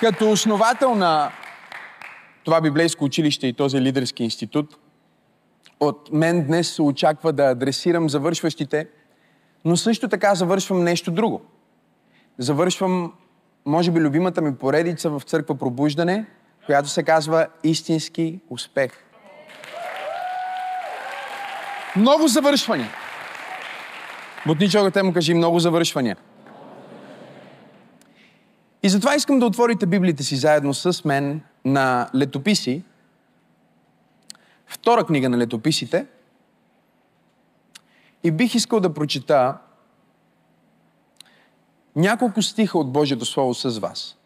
Като основател на това библейско училище и този лидерски институт, от мен днес се очаква да адресирам завършващите, но също така завършвам нещо друго. Завършвам, може би, любимата ми поредица в църква Пробуждане, която се казва Истински успех. Много завършвания. Бутни те му кажи много завършвания. И затова искам да отворите Библията си заедно с мен на летописи, втора книга на летописите, и бих искал да прочита няколко стиха от Божието Слово с вас.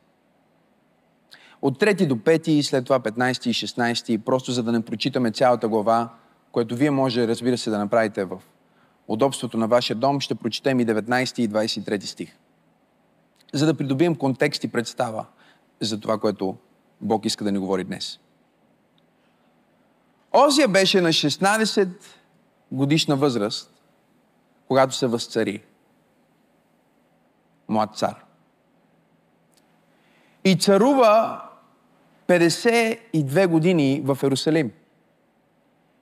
От 3 до 5 и след това 15 и 16, просто за да не прочитаме цялата глава, което вие може, разбира се, да направите в удобството на вашия дом, ще прочетем и 19 и 23 стих. За да придобием контекст и представа за това, което Бог иска да ни говори днес. Озия беше на 16 годишна възраст, когато се възцари. Млад цар. И царува 52 години в Ерусалим.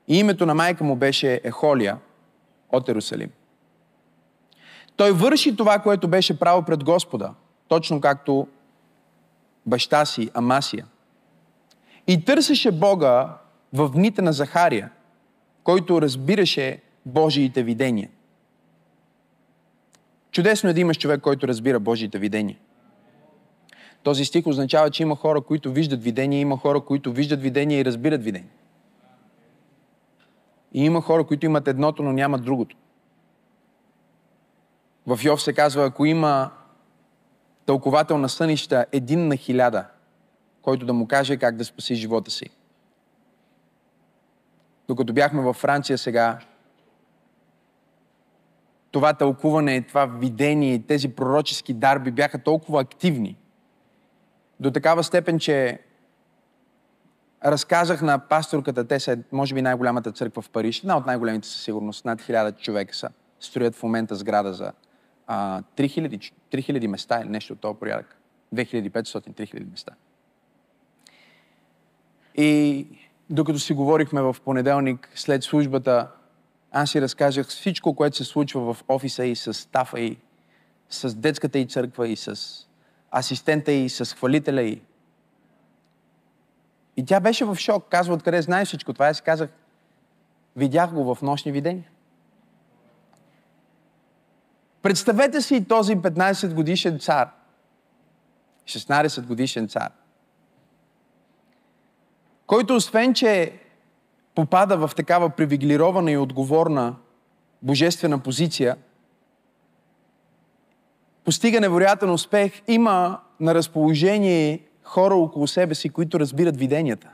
И името на майка му беше Ехолия от Ерусалим. Той върши това, което беше право пред Господа, точно както баща си Амасия. И търсеше Бога в дните на Захария, който разбираше Божиите видения. Чудесно е да имаш човек, който разбира Божиите видения. Този стих означава, че има хора, които виждат видения, има хора, които виждат видения и разбират видения. И има хора, които имат едното, но нямат другото. В Йов се казва, ако има тълковател на сънища един на хиляда, който да му каже как да спаси живота си. Докато бяхме във Франция сега, това тълкуване, това видение, тези пророчески дарби бяха толкова активни, до такава степен, че разказах на пасторката, те са, може би, най-голямата църква в Париж, една от най-големите със сигурност, над хиляда човека са, строят в момента сграда за а, 3000, 3000 места или нещо от този порядък. 2500-3000 места. И докато си говорихме в понеделник след службата, аз си разказах всичко, което се случва в офиса и с стафа и с детската и църква и с асистента и с хвалителя и. И тя беше в шок. Казва, откъде знаеш всичко това. Аз си казах, видях го в нощни видения. Представете си този 15 годишен цар, 16 годишен цар, който освен, че попада в такава привилегирована и отговорна божествена позиция, постига невероятен успех, има на разположение хора около себе си, които разбират виденията.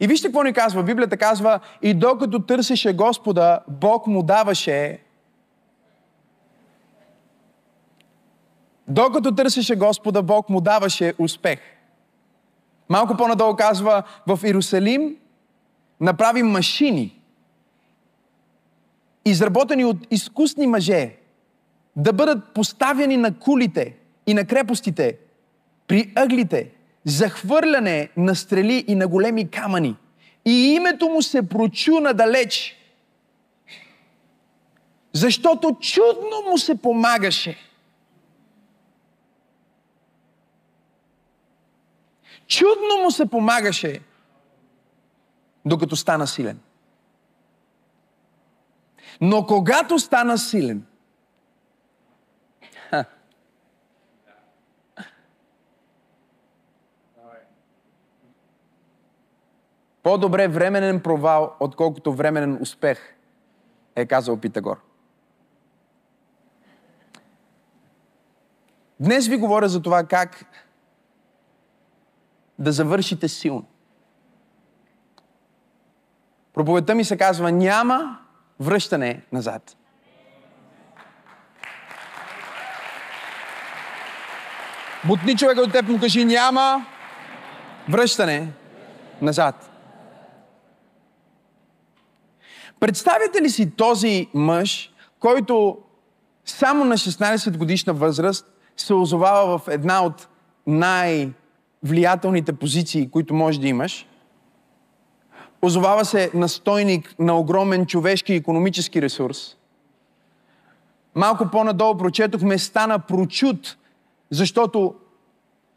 И вижте какво ни казва. Библията казва, и докато търсеше Господа, Бог му даваше Докато търсеше Господа, Бог му даваше успех. Малко по-надолу казва, в Иерусалим направи машини, изработени от изкусни мъже, да бъдат поставени на кулите и на крепостите, при ъглите, захвърляне на стрели и на големи камъни. И името му се прочу надалеч, защото чудно му се помагаше – Чудно му се помагаше, докато стана силен. Но когато стана силен, По-добре временен провал, отколкото временен успех, е казал Питагор. Днес ви говоря за това как да завършите силно. Проповедта ми се казва няма връщане назад. Бутни човека от теб му кажи няма връщане назад. Представяте ли си този мъж, който само на 16 годишна възраст се озовава в една от най-влиятелните позиции, които може да имаш. Озовава се настойник на огромен човешки и економически ресурс. Малко по-надолу прочетохме, стана прочут, защото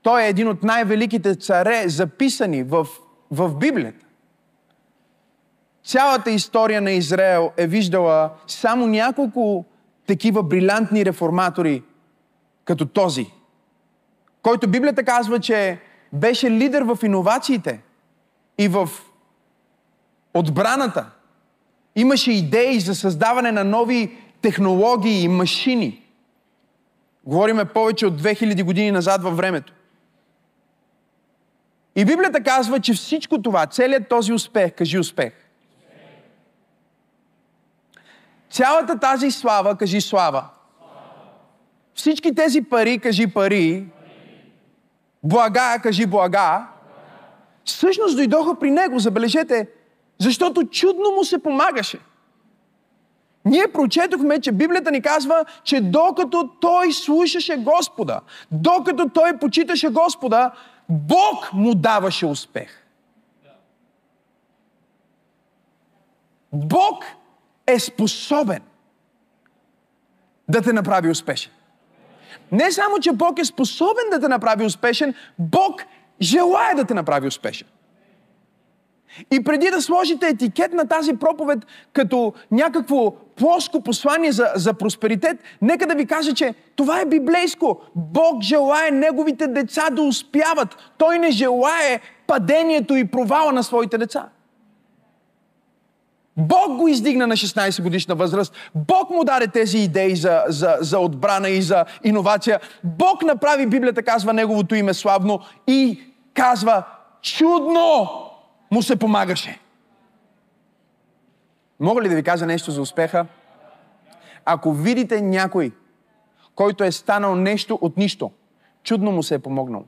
той е един от най-великите царе, записани в, в Библията. Цялата история на Израел е виждала само няколко такива брилянтни реформатори, като този, който Библията казва, че беше лидер в иновациите и в отбраната. Имаше идеи за създаване на нови технологии и машини. Говориме повече от 2000 години назад във времето. И Библията казва, че всичко това, целият този успех, кажи успех, цялата тази слава, кажи слава, всички тези пари, кажи пари, блага, кажи блага, всъщност дойдоха при него, забележете, защото чудно му се помагаше. Ние прочетохме, че Библията ни казва, че докато той слушаше Господа, докато той почиташе Господа, Бог му даваше успех. Бог е способен да те направи успешен. Не само, че Бог е способен да те направи успешен, Бог желая да те направи успешен. И преди да сложите етикет на тази проповед като някакво плоско послание за, за просперитет, нека да ви кажа, че това е библейско. Бог желае неговите деца да успяват. Той не желае падението и провала на своите деца. Бог го издигна на 16 годишна възраст. Бог му даде тези идеи за, за, за отбрана и за иновация. Бог направи, Библията казва неговото име славно и казва чудно му се помагаше. Мога ли да ви кажа нещо за успеха? Ако видите някой, който е станал нещо от нищо, чудно му се е помогнал.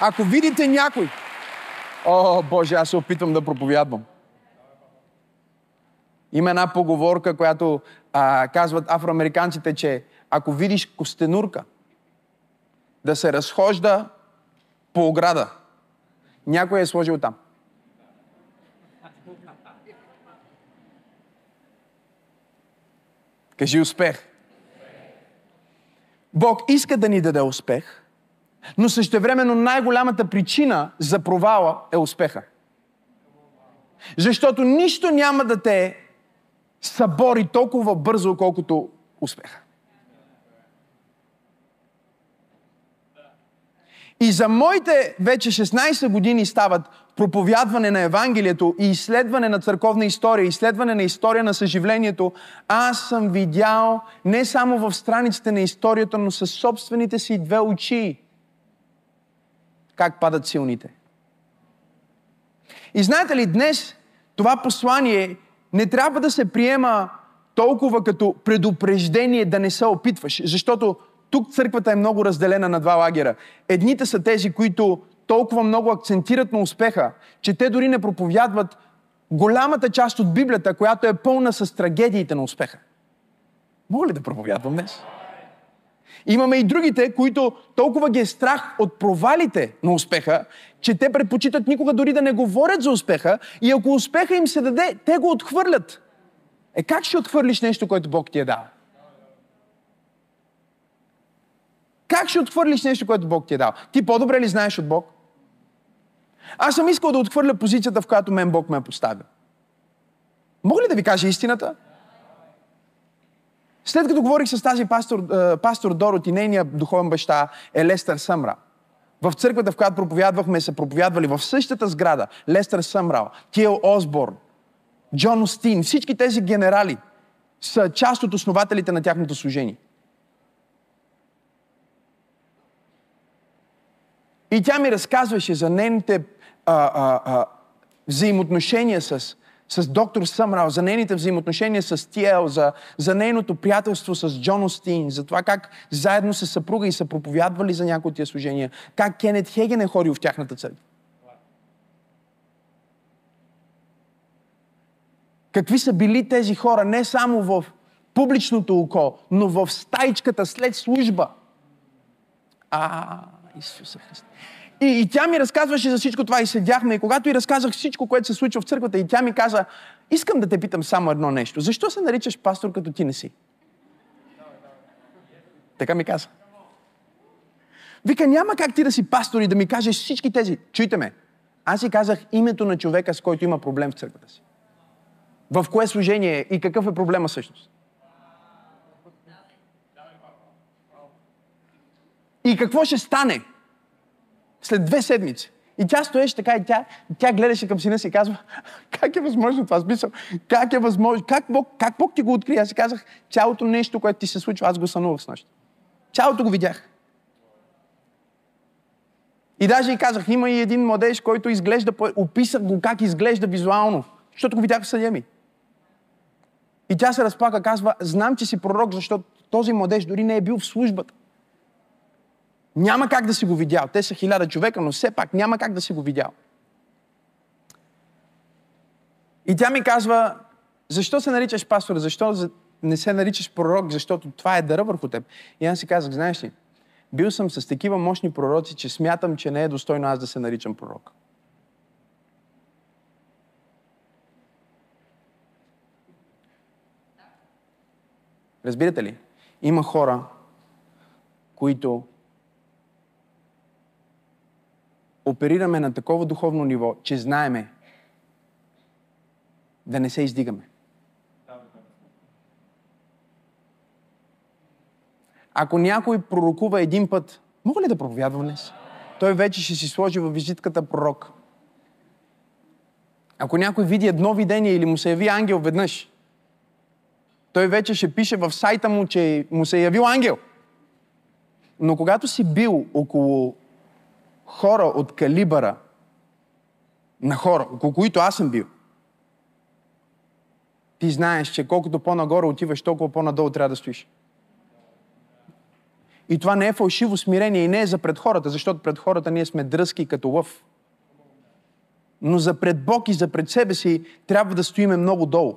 Ако видите някой, О, Боже, аз се опитвам да проповядвам. Има една поговорка, която а, казват афроамериканците, че ако видиш костенурка да се разхожда по ограда, някой е сложил там. Кажи успех. Бог иска да ни даде успех – но същевременно най-голямата причина за провала е успеха. Защото нищо няма да те събори толкова бързо, колкото успеха. И за моите вече 16 години стават проповядване на Евангелието и изследване на църковна история, изследване на история на съживлението, аз съм видял не само в страниците на историята, но със собствените си две очи как падат силните. И знаете ли, днес това послание не трябва да се приема толкова като предупреждение да не се опитваш, защото тук църквата е много разделена на два лагера. Едните са тези, които толкова много акцентират на успеха, че те дори не проповядват голямата част от Библията, която е пълна с трагедиите на успеха. Мога ли да проповядвам днес? Имаме и другите, които толкова ги е страх от провалите на успеха, че те предпочитат никога дори да не говорят за успеха и ако успеха им се даде, те го отхвърлят. Е как ще отхвърлиш нещо, което Бог ти е дал? Как ще отхвърлиш нещо, което Бог ти е дал? Ти по-добре ли знаеш от Бог? Аз съм искал да отхвърля позицията, в която мен Бог ме е поставил. Мога ли да ви кажа истината? След като говорих с тази пастор, е, пастор Дорот и нейния духовен баща е Лестър Съмра, в църквата, в която проповядвахме, са проповядвали в същата сграда Лестър Съмрал, Тиел Осборн, Джон Остин, всички тези генерали са част от основателите на тяхното служение. И тя ми разказваше за нейните а, а, а, взаимоотношения с с доктор Съмрал, за нейните взаимоотношения с Тиел, за, за нейното приятелство с Джон Остин, за това как заедно с съпруга и са проповядвали за някои от тия служения, как Кенет Хеген е ходил в тяхната църква. Какви са били тези хора не само в публичното око, но в стайчката след служба. А, Исуса Христе. И, и тя ми разказваше за всичко това и седяхме. И когато и разказах всичко, което се случва в църквата, и тя ми каза, искам да те питам само едно нещо. Защо се наричаш пастор, като ти не си? Така ми каза. Вика, няма как ти да си пастор и да ми кажеш всички тези. Чуйте ме. Аз си казах името на човека, с който има проблем в църквата си. В кое служение е и какъв е проблема всъщност. И какво ще стане след две седмици? И тя стоеше така и тя, тя гледаше към сина си и казва, как е възможно това? Смисъл, как е възможно? Как Бог, как Бог ти го откри? Аз си казах, цялото нещо, което ти се случва, аз го сънувах с нощта. Цялото го видях. И даже и казах, има и един младеж, който изглежда, описах го как изглежда визуално, защото го видях в съдя ми. И тя се разплака, казва, знам, че си пророк, защото този младеж дори не е бил в службата. Няма как да си го видял. Те са хиляда човека, но все пак няма как да си го видял. И тя ми казва, защо се наричаш пастор? Защо не се наричаш пророк? Защото това е дъра върху теб. И аз си казах, знаеш ли, бил съм с такива мощни пророци, че смятам, че не е достойно аз да се наричам пророк. Разбирате ли? Има хора, които оперираме на такова духовно ниво, че знаеме да не се издигаме. Ако някой пророкува един път, мога ли да проповядвам днес? Той вече ще си сложи във визитката пророк. Ако някой види едно видение или му се яви ангел веднъж, той вече ще пише в сайта му, че му се е явил ангел. Но когато си бил около хора от калибъра на хора, около които аз съм бил, ти знаеш, че колкото по-нагоре отиваш, толкова по-надолу трябва да стоиш. И това не е фалшиво смирение и не е за пред хората, защото пред хората ние сме дръзки като лъв. Но за пред Бог и за пред себе си трябва да стоиме много долу.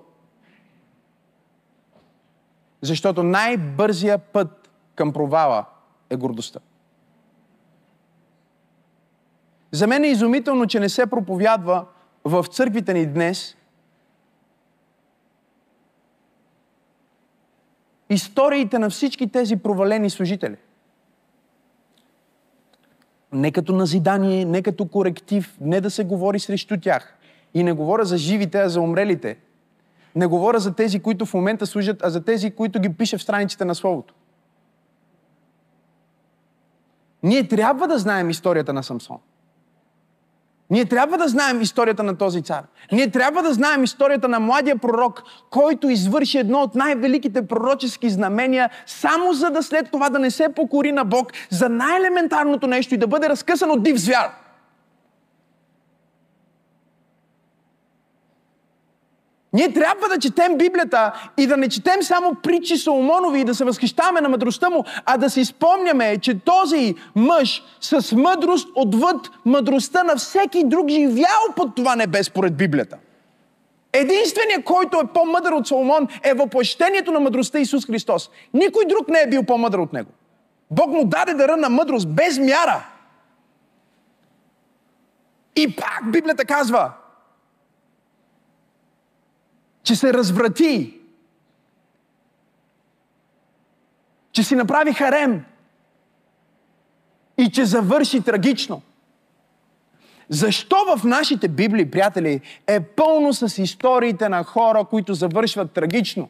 Защото най-бързия път към провала е гордостта. За мен е изумително, че не се проповядва в църквите ни днес историите на всички тези провалени служители. Не като назидание, не като коректив, не да се говори срещу тях. И не говоря за живите, а за умрелите. Не говоря за тези, които в момента служат, а за тези, които ги пише в страниците на Словото. Ние трябва да знаем историята на Самсон. Ние трябва да знаем историята на този цар. Ние трябва да знаем историята на младия пророк, който извърши едно от най-великите пророчески знамения, само за да след това да не се покори на Бог за най-елементарното нещо и да бъде разкъсан от див звяр. Ние трябва да четем Библията и да не четем само притчи Соломонови и да се възхищаваме на мъдростта му, а да си спомняме, че този мъж с мъдрост отвъд мъдростта на всеки друг живял под това небе според Библията. Единственият, който е по-мъдър от Соломон, е въплъщението на мъдростта Исус Христос. Никой друг не е бил по-мъдър от него. Бог му даде дъра на мъдрост без мяра. И пак Библията казва, че се разврати, че си направи харем и че завърши трагично. Защо в нашите Библии, приятели, е пълно с историите на хора, които завършват трагично?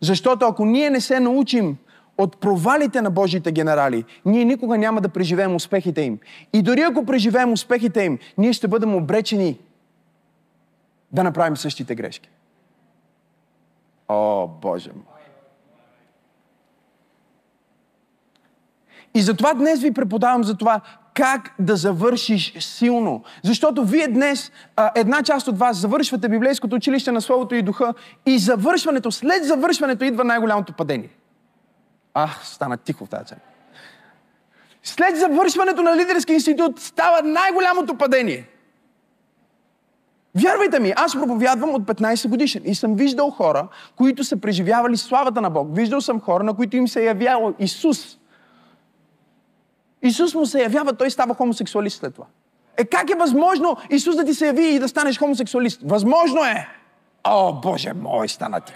Защото ако ние не се научим от провалите на Божите генерали, ние никога няма да преживеем успехите им. И дори ако преживеем успехите им, ние ще бъдем обречени да направим същите грешки. О, Боже мой! И затова днес ви преподавам за това как да завършиш силно. Защото вие днес, една част от вас, завършвате библейското училище на Словото и Духа и завършването, след завършването идва най-голямото падение – Ах, стана тихо в тази църква. След завършването на лидерски институт става най-голямото падение. Вярвайте ми, аз проповядвам от 15 годишен и съм виждал хора, които са преживявали славата на Бог. Виждал съм хора, на които им се е явявал Исус. Исус му се явява, той става хомосексуалист след това. Е как е възможно Исус да ти се яви и да станеш хомосексуалист? Възможно е! О, Боже мой, стана ти.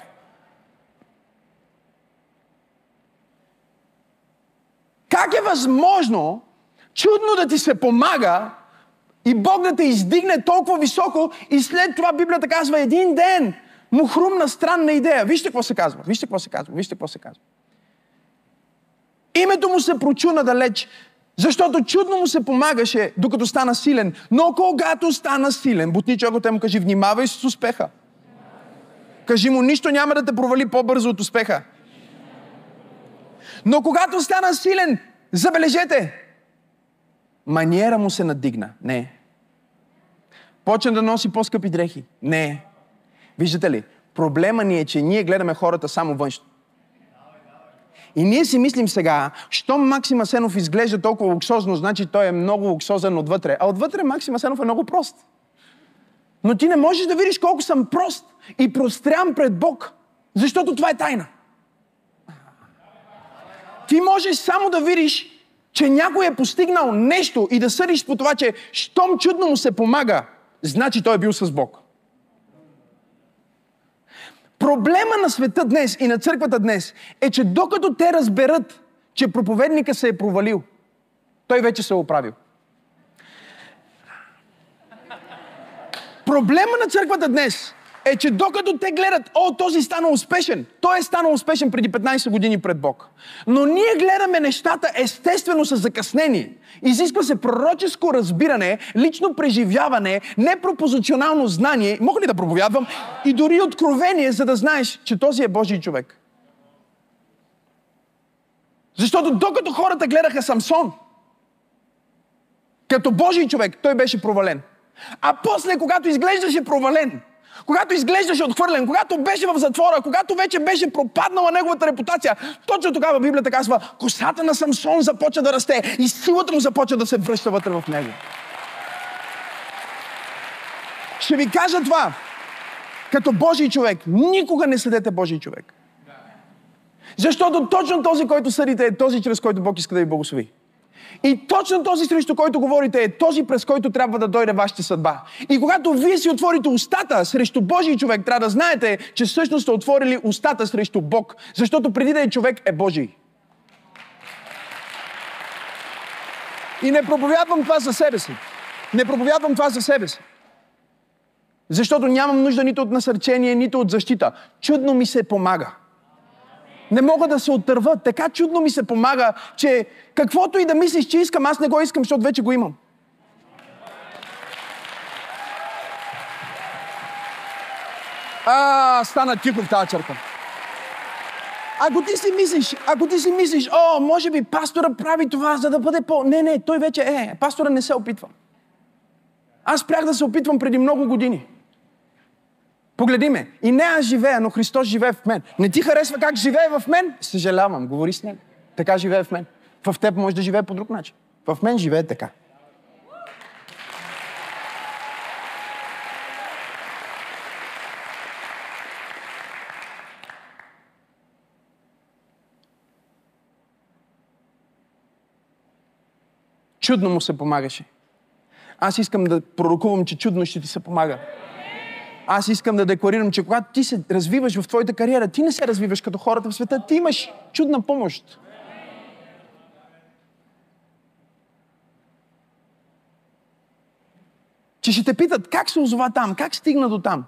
Как е възможно чудно да ти се помага и Бог да те издигне толкова високо и след това Библията казва един ден му хрумна странна идея. Вижте какво се казва. Вижте какво се казва. Вижте какво се казва. Името му се прочуна далеч, защото чудно му се помагаше, докато стана силен. Но когато стана силен, бутни човекът му кажи, внимавай с успеха. Кажи му, нищо няма да те провали по-бързо от успеха. Но когато стана силен, забележете, маниера му се надигна. Не. Почна да носи по-скъпи дрехи. Не. Виждате ли, проблема ни е, че ние гледаме хората само външно. И ние си мислим сега, що Максим Асенов изглежда толкова луксозно, значи той е много луксозен отвътре. А отвътре Максим Асенов е много прост. Но ти не можеш да видиш колко съм прост и прострям пред Бог, защото това е тайна. Ти можеш само да видиш, че някой е постигнал нещо и да съдиш по това, че щом чудно му се помага, значи той е бил с Бог. Проблема на света днес и на църквата днес е, че докато те разберат, че проповедника се е провалил, той вече се е оправил. Проблема на църквата днес е, че докато те гледат, о, този стана успешен, той е станал успешен преди 15 години пред Бог. Но ние гледаме нещата естествено с закъснение. Изисква се пророческо разбиране, лично преживяване, непропозиционално знание, мога ли да проповядвам, и дори откровение, за да знаеш, че този е Божий човек. Защото докато хората гледаха Самсон, като Божий човек, той беше провален. А после, когато изглеждаше провален, когато изглеждаше отхвърлен, когато беше в затвора, когато вече беше пропаднала неговата репутация, точно тогава Библията казва, косата на Самсон започва да расте и силата му започва да се връща вътре в него. Ще ви кажа това. Като Божий човек, никога не съдете Божий човек. Защото точно този, който съдите, е този, чрез който Бог иска да ви благослови. И точно този, срещу който говорите, е този, през който трябва да дойде вашата съдба. И когато вие си отворите устата срещу Божий човек, трябва да знаете, че всъщност сте отворили устата срещу Бог. Защото преди да е човек, е Божий. И не проповядвам това за себе си. Не проповядвам това за себе си. Защото нямам нужда нито от насърчение, нито от защита. Чудно ми се помага не мога да се отърва. Така чудно ми се помага, че каквото и да мислиш, че искам, аз не го искам, защото вече го имам. А, стана тихо в тази черта. Ако ти си мислиш, ако ти си мислиш, о, може би пастора прави това, за да бъде по... Не, не, той вече е. Пастора не се опитва. Аз спрях да се опитвам преди много години. Погледи ме. И не аз живея, но Христос живее в мен. Не ти харесва как живее в мен? Съжалявам, говори с него. Така живее в мен. В теб може да живее по друг начин. В мен живее така. Чудно му се помагаше. Аз искам да пророкувам, че чудно ще ти се помага аз искам да декларирам, че когато ти се развиваш в твоята кариера, ти не се развиваш като хората в света, ти имаш чудна помощ. Че ще те питат как се озова там, как стигна до там.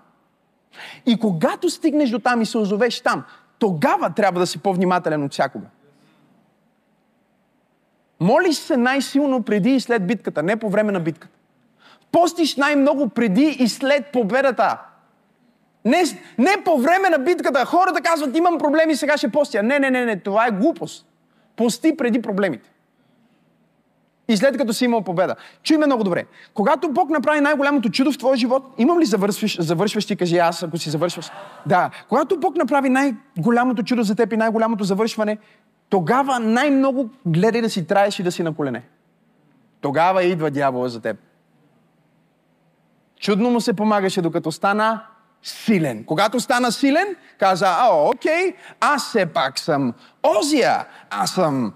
И когато стигнеш до там и се озовеш там, тогава трябва да си по-внимателен от всякога. Молиш се най-силно преди и след битката, не по време на битката. Постиш най-много преди и след победата. Не, не по време на битката. Хората казват, имам проблеми, сега ще постя. Не, не, не, не, това е глупост. Пости преди проблемите. И след като си имал победа. Чуй ме много добре. Когато Бог направи най-голямото чудо в твоя живот, имам ли завършваш, завършваш ти, кажи аз, ако си завършваш? Да. Когато Бог направи най-голямото чудо за теб и най-голямото завършване, тогава най-много гледай да си траеш и да си на колене. Тогава идва дявола за теб. Чудно му се помагаше, докато стана силен. Когато стана силен, каза, а, окей, аз все пак съм Озия, аз съм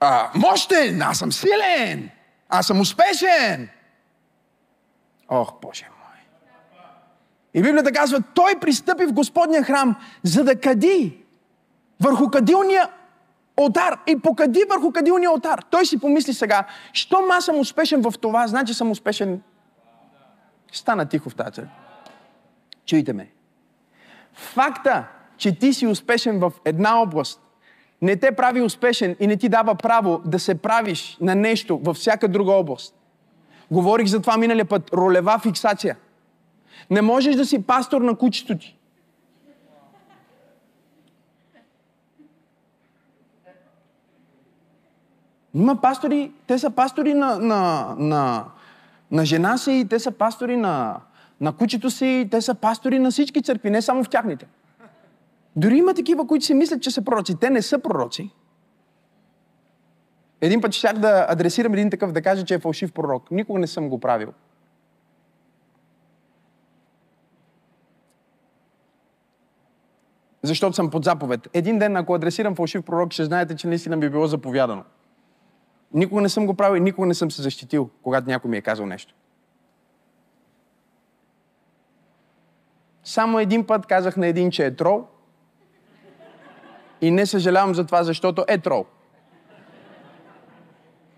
а, мощен, аз съм силен, аз съм успешен. Ох, Боже мой. И Библията казва, той пристъпи в Господния храм, за да кади върху кадилния Отар. И покади върху кадилния отар. Той си помисли сега, щом аз съм успешен в това, значи съм успешен. Стана тихо в тази Чуйте ме. Факта, че ти си успешен в една област, не те прави успешен и не ти дава право да се правиш на нещо във всяка друга област. Говорих за това миналия път. Ролева фиксация. Не можеш да си пастор на кучето ти. Има пастори, те са пастори на, на, на, на жена си, те са пастори на, на кучето си, те са пастори на всички църкви, не само в тяхните. Дори има такива, които си мислят, че са пророци. Те не са пророци. Един път щях да адресирам един такъв, да кажа, че е фалшив пророк. Никога не съм го правил. Защото съм под заповед. Един ден, ако адресирам фалшив пророк, ще знаете, че наистина би било заповядано. Никога не съм го правил и никога не съм се защитил, когато някой ми е казал нещо. Само един път казах на един, че е трол. И не съжалявам за това, защото е трол.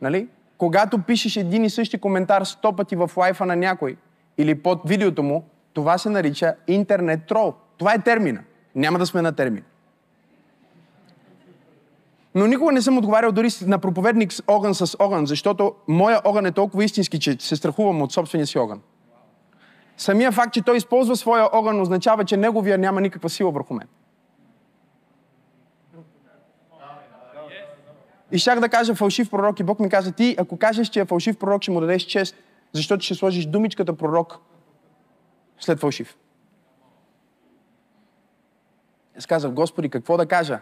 Нали? Когато пишеш един и същи коментар сто пъти в лайфа на някой или под видеото му, това се нарича интернет трол. Това е термина. Няма да сме на термин. Но никога не съм отговарял дори на проповедник с огън с огън, защото моя огън е толкова истински, че се страхувам от собствения си огън. Самия факт, че той използва своя огън, означава, че неговия няма никаква сила върху мен. И щях да кажа фалшив пророк и Бог ми каза, ти ако кажеш, че е фалшив пророк, ще му дадеш чест, защото ще сложиш думичката пророк след фалшив. Аз казах, Господи, какво да кажа?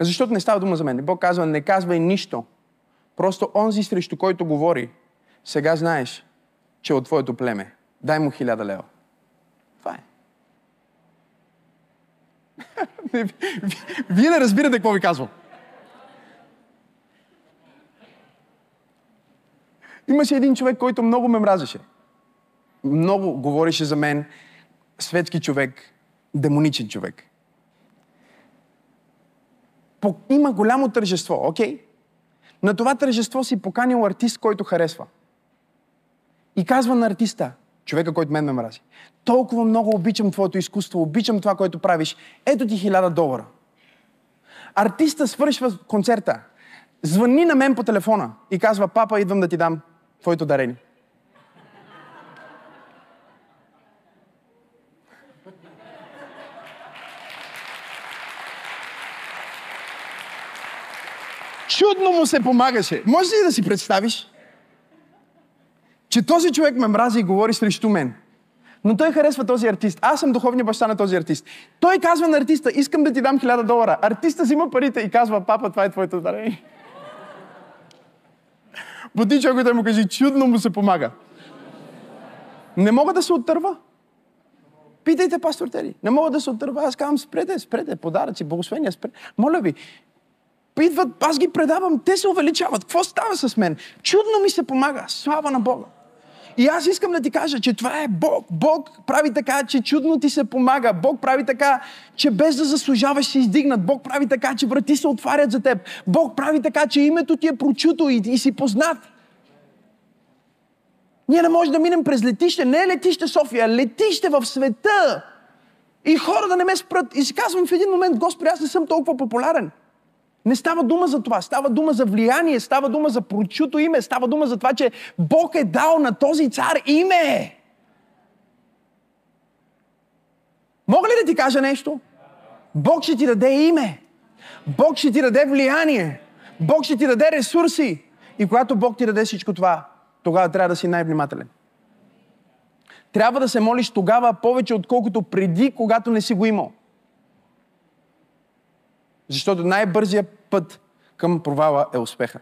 Защото не става дума за мен. Бог казва, не казвай нищо. Просто онзи, срещу който говори, сега знаеш, че е от твоето племе. Дай му хиляда лева. Това е. Вие не разбирате какво ви казвам. Имаше един човек, който много ме мразеше. Много говореше за мен. Светски човек, демоничен човек има голямо тържество, окей? Okay? На това тържество си поканил артист, който харесва. И казва на артиста, човека, който мен ме мрази, толкова много обичам твоето изкуство, обичам това, което правиш, ето ти хиляда долара. Артиста свършва концерта, звъни на мен по телефона и казва, папа, идвам да ти дам твоето дарение. Чудно му се помагаше. Може ли да си представиш? Че този човек ме мрази и говори срещу мен. Но той харесва този артист. Аз съм духовният баща на този артист. Той казва на артиста, искам да ти дам хиляда долара. Артиста взима парите и казва, папа, това е твоето дарение. Буди човек да му каже, чудно му се помага. Не мога да се оттърва. Питайте пастор Тери. Не мога да се оттърва. Аз казвам, спрете, спрете, подаръци, благословения, спрете. Моля ви, идват, аз ги предавам, те се увеличават. Какво става с мен? Чудно ми се помага. Слава на Бога. И аз искам да ти кажа, че това е Бог. Бог прави така, че чудно ти се помага. Бог прави така, че без да заслужаваш се издигнат. Бог прави така, че врати се отварят за теб. Бог прави така, че името ти е прочуто и, и си познат. Ние не можем да минем през летище. Не е летище София, летище в света. И хора да не ме спрат. И си казвам в един момент, Господи, аз не съм толкова популярен. Не става дума за това. Става дума за влияние, става дума за прочуто име, става дума за това, че Бог е дал на този цар име. Мога ли да ти кажа нещо? Бог ще ти даде име. Бог ще ти даде влияние. Бог ще ти даде ресурси. И когато Бог ти даде всичко това, тогава трябва да си най-внимателен. Трябва да се молиш тогава повече, отколкото преди, когато не си го имал. Защото най-бързият път към провала е успеха.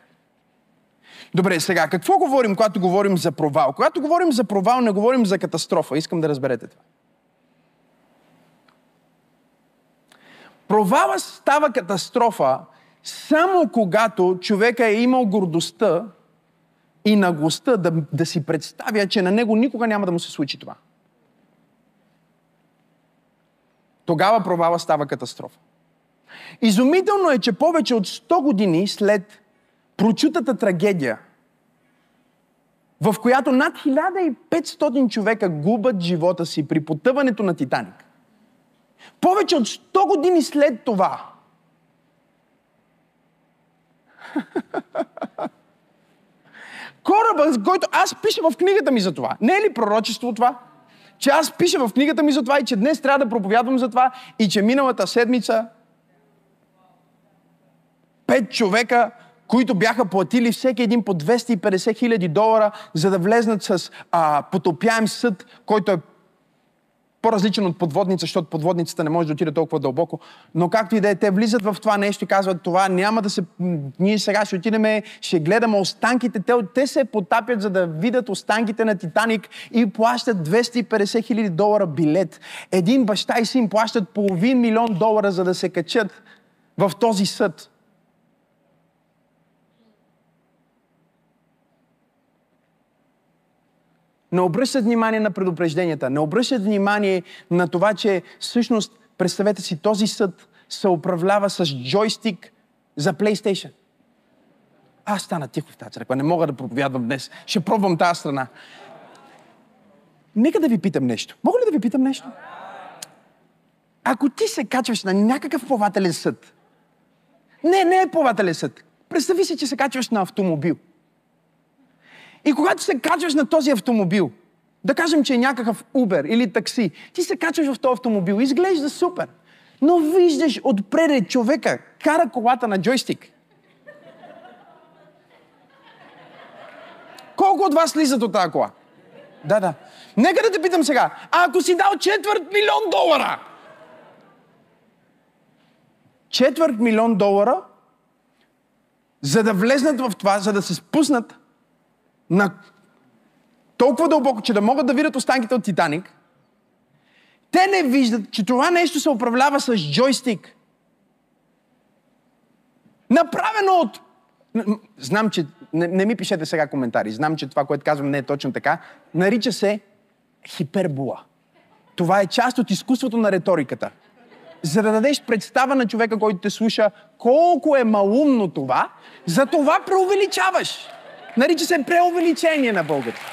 Добре, сега, какво говорим, когато говорим за провал? Когато говорим за провал, не говорим за катастрофа. Искам да разберете това. Провала става катастрофа само когато човека е имал гордостта и наглостта да, да си представя, че на него никога няма да му се случи това. Тогава провала става катастрофа. Изумително е, че повече от 100 години след прочутата трагедия, в която над 1500 човека губят живота си при потъването на Титаник, повече от 100 години след това, Кораба, който аз пиша в книгата ми за това. Не е ли пророчество това? Че аз пиша в книгата ми за това и че днес трябва да проповядвам за това и че миналата седмица пет човека, които бяха платили всеки един по 250 хиляди долара, за да влезнат с а, потопяем съд, който е по-различен от подводница, защото подводницата не може да отиде толкова дълбоко. Но както и да е, те влизат в това нещо и казват, това няма да се... Ние сега ще отидем, ще гледаме останките. Те, те се потапят, за да видят останките на Титаник и плащат 250 хиляди долара билет. Един баща и син плащат половин милион долара, за да се качат в този съд. Не обръщат внимание на предупрежденията, не обръщат внимание на това, че всъщност, представете си, този съд се управлява с джойстик за PlayStation. Аз стана тихо в тази църква, не мога да проповядвам днес. Ще пробвам тази страна. Нека да ви питам нещо. Мога ли да ви питам нещо? Ако ти се качваш на някакъв плавателен съд, не, не е плавателен съд. Представи си, че се качваш на автомобил – и когато се качваш на този автомобил, да кажем, че е някакъв Uber или такси, ти се качваш в този автомобил, изглежда супер. Но виждаш отпред човека, кара колата на джойстик. Колко от вас слизат от тази кола? Да, да. Нека да те питам сега. А ако си дал четвърт милион долара? Четвърт милион долара, за да влезнат в това, за да се спуснат, на толкова дълбоко, че да могат да видят останките от Титаник, те не виждат, че това нещо се управлява с джойстик. Направено от... Знам, че... Не, не ми пишете сега коментари. Знам, че това, което казвам, не е точно така. Нарича се хипербола. Това е част от изкуството на риториката. За да дадеш представа на човека, който те слуша, колко е малумно това, за това преувеличаваш. Нарича се преувеличение на български.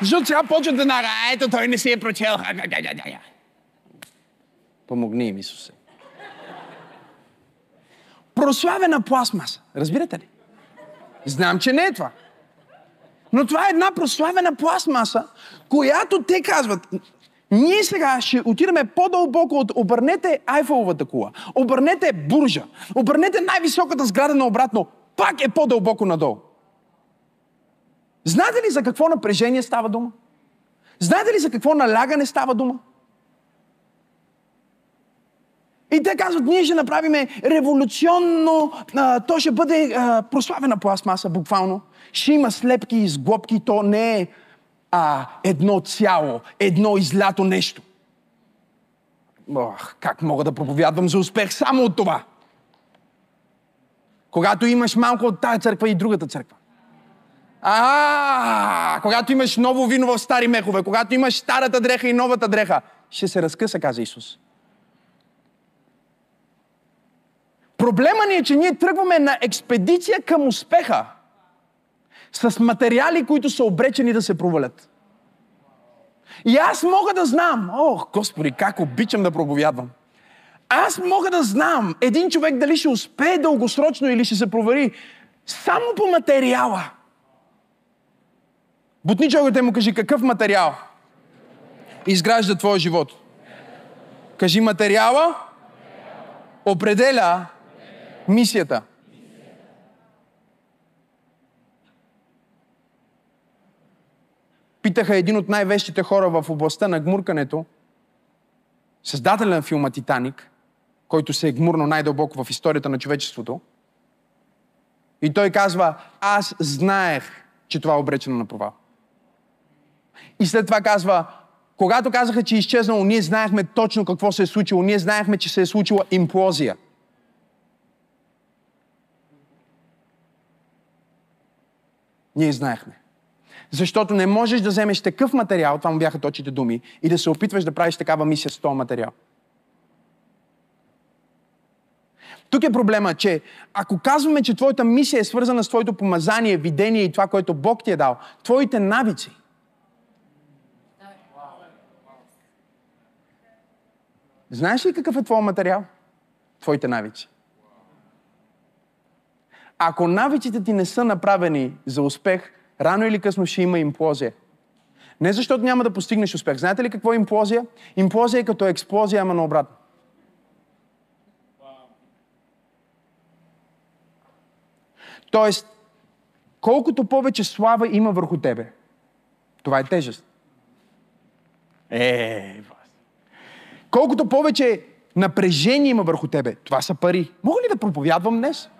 Защото сега почват да нара, ето той не си е прочел. Помогни им, Исусе. Прославена пластмаса. Разбирате ли? Знам, че не е това. Но това е една прославена пластмаса, която те казват, ние сега ще отидем по-дълбоко от обърнете Айфеловата кула, обърнете буржа, обърнете най-високата сграда на обратно, пак е по-дълбоко надолу. Знаете ли за какво напрежение става дума? Знаете ли за какво налягане става дума? И те казват, ние ще направим революционно, а, то ще бъде а, прославена пластмаса, буквално. Ще има слепки и сглобки, то не е а, едно цяло, едно излято нещо. Ох, как мога да проповядвам за успех само от това? Когато имаш малко от тази църква и другата църква. А, когато имаш ново вино в стари мехове, когато имаш старата дреха и новата дреха, ще се разкъса, каза Исус. Проблема ни е, че ние тръгваме на експедиция към успеха с материали, които са обречени да се провалят. И аз мога да знам, ох, Господи, как обичам да проповядвам. Аз мога да знам един човек дали ще успее дългосрочно или ще се провери само по материала. Бутни човекът му кажи какъв материал изгражда твоя живот. Кажи материала определя мисията. Питаха един от най-вещите хора в областта на гмуркането, създателя на филма Титаник, който се е гмурнал най-дълбоко в историята на човечеството, И той казва, аз знаех, че това е обречено на провал. И след това казва, когато казаха, че е изчезнало, ние знаехме точно какво се е случило. Ние знаехме, че се е случила имплозия. Ние знаехме. Защото не можеш да вземеш такъв материал, това му бяха точите думи, и да се опитваш да правиш такава мисия с този материал. Тук е проблема, че ако казваме, че твоята мисия е свързана с твоето помазание, видение и това, което Бог ти е дал, твоите навици, Знаеш ли какъв е твой материал? Твоите навици. Ако навиците ти не са направени за успех, рано или късно ще има имплозия. Не защото няма да постигнеш успех. Знаете ли какво е имплозия? Имплозия е като експлозия, ама наобратно. Тоест, колкото повече слава има върху тебе, това е тежест. Е, колкото повече напрежение има върху тебе, това са пари. Мога ли да проповядвам днес?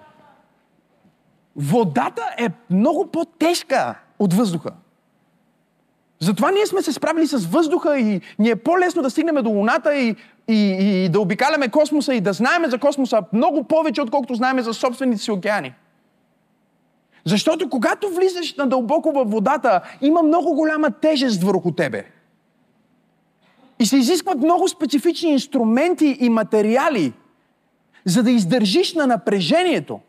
Водата е много по-тежка от въздуха. Затова ние сме се справили с въздуха и ни е по-лесно да стигнем до Луната и, и, и да обикаляме космоса и да знаеме за космоса много повече, отколкото знаеме за собствените си океани. Защото когато влизаш надълбоко във водата, има много голяма тежест върху тебе. И се изискват много специфични инструменти и материали, за да издържиш на напрежението.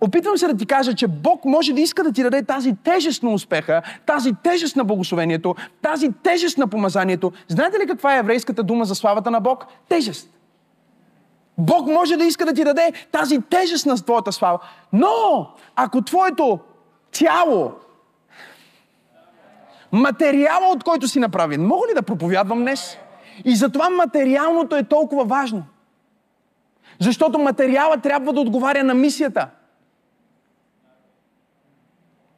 Опитвам се да ти кажа, че Бог може да иска да ти даде тази тежест на успеха, тази тежест на благословението, тази тежест на помазанието. Знаете ли каква е еврейската дума за славата на Бог? Тежест. Бог може да иска да ти даде тази тежест на твоята слава. Но, ако твоето тяло, материала, от който си направен, мога ли да проповядвам днес? И затова материалното е толкова важно. Защото материала трябва да отговаря на мисията.